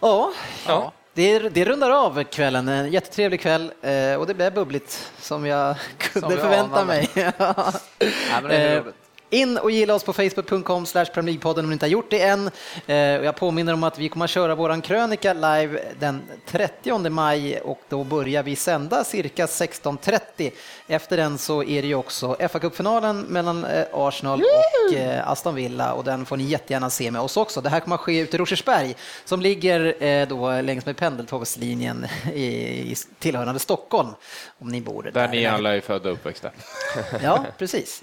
ja, Ja. det, det rundar av kvällen. En jättetrevlig kväll eh, och det blev bubbligt som jag kunde vi förvänta anade. mig. Nej, men det är Eh, roligt. In och gilla oss på facebook.com slash League-podden om ni inte har gjort det än. Eh, och Jag påminner om att vi kommer att köra våran krönika live den 30 maj och då börjar vi sända cirka 16.30. Efter den så är det ju också fa Cup-finalen mellan eh, Arsenal och eh, Aston Villa och den får ni jättegärna se med oss också. Det här kommer att ske ute i Rosersberg som ligger då längs med pendeltågslinjen i, tillhörande Stockholm om ni bor där. Där ni alla är födda och uppväxta. Ja, (laughs) precis.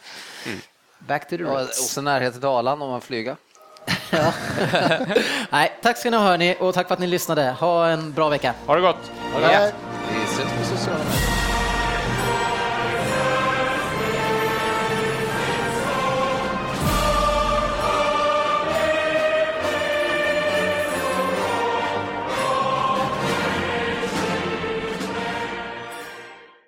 Back to the Och, och roots. så närhet till Dalarna om man flyger. Ja. (laughs) Nej, tack ska ni ha hörni och tack för att ni lyssnade. Ha en bra vecka. Ha det gott! Vi ses på sociala medier.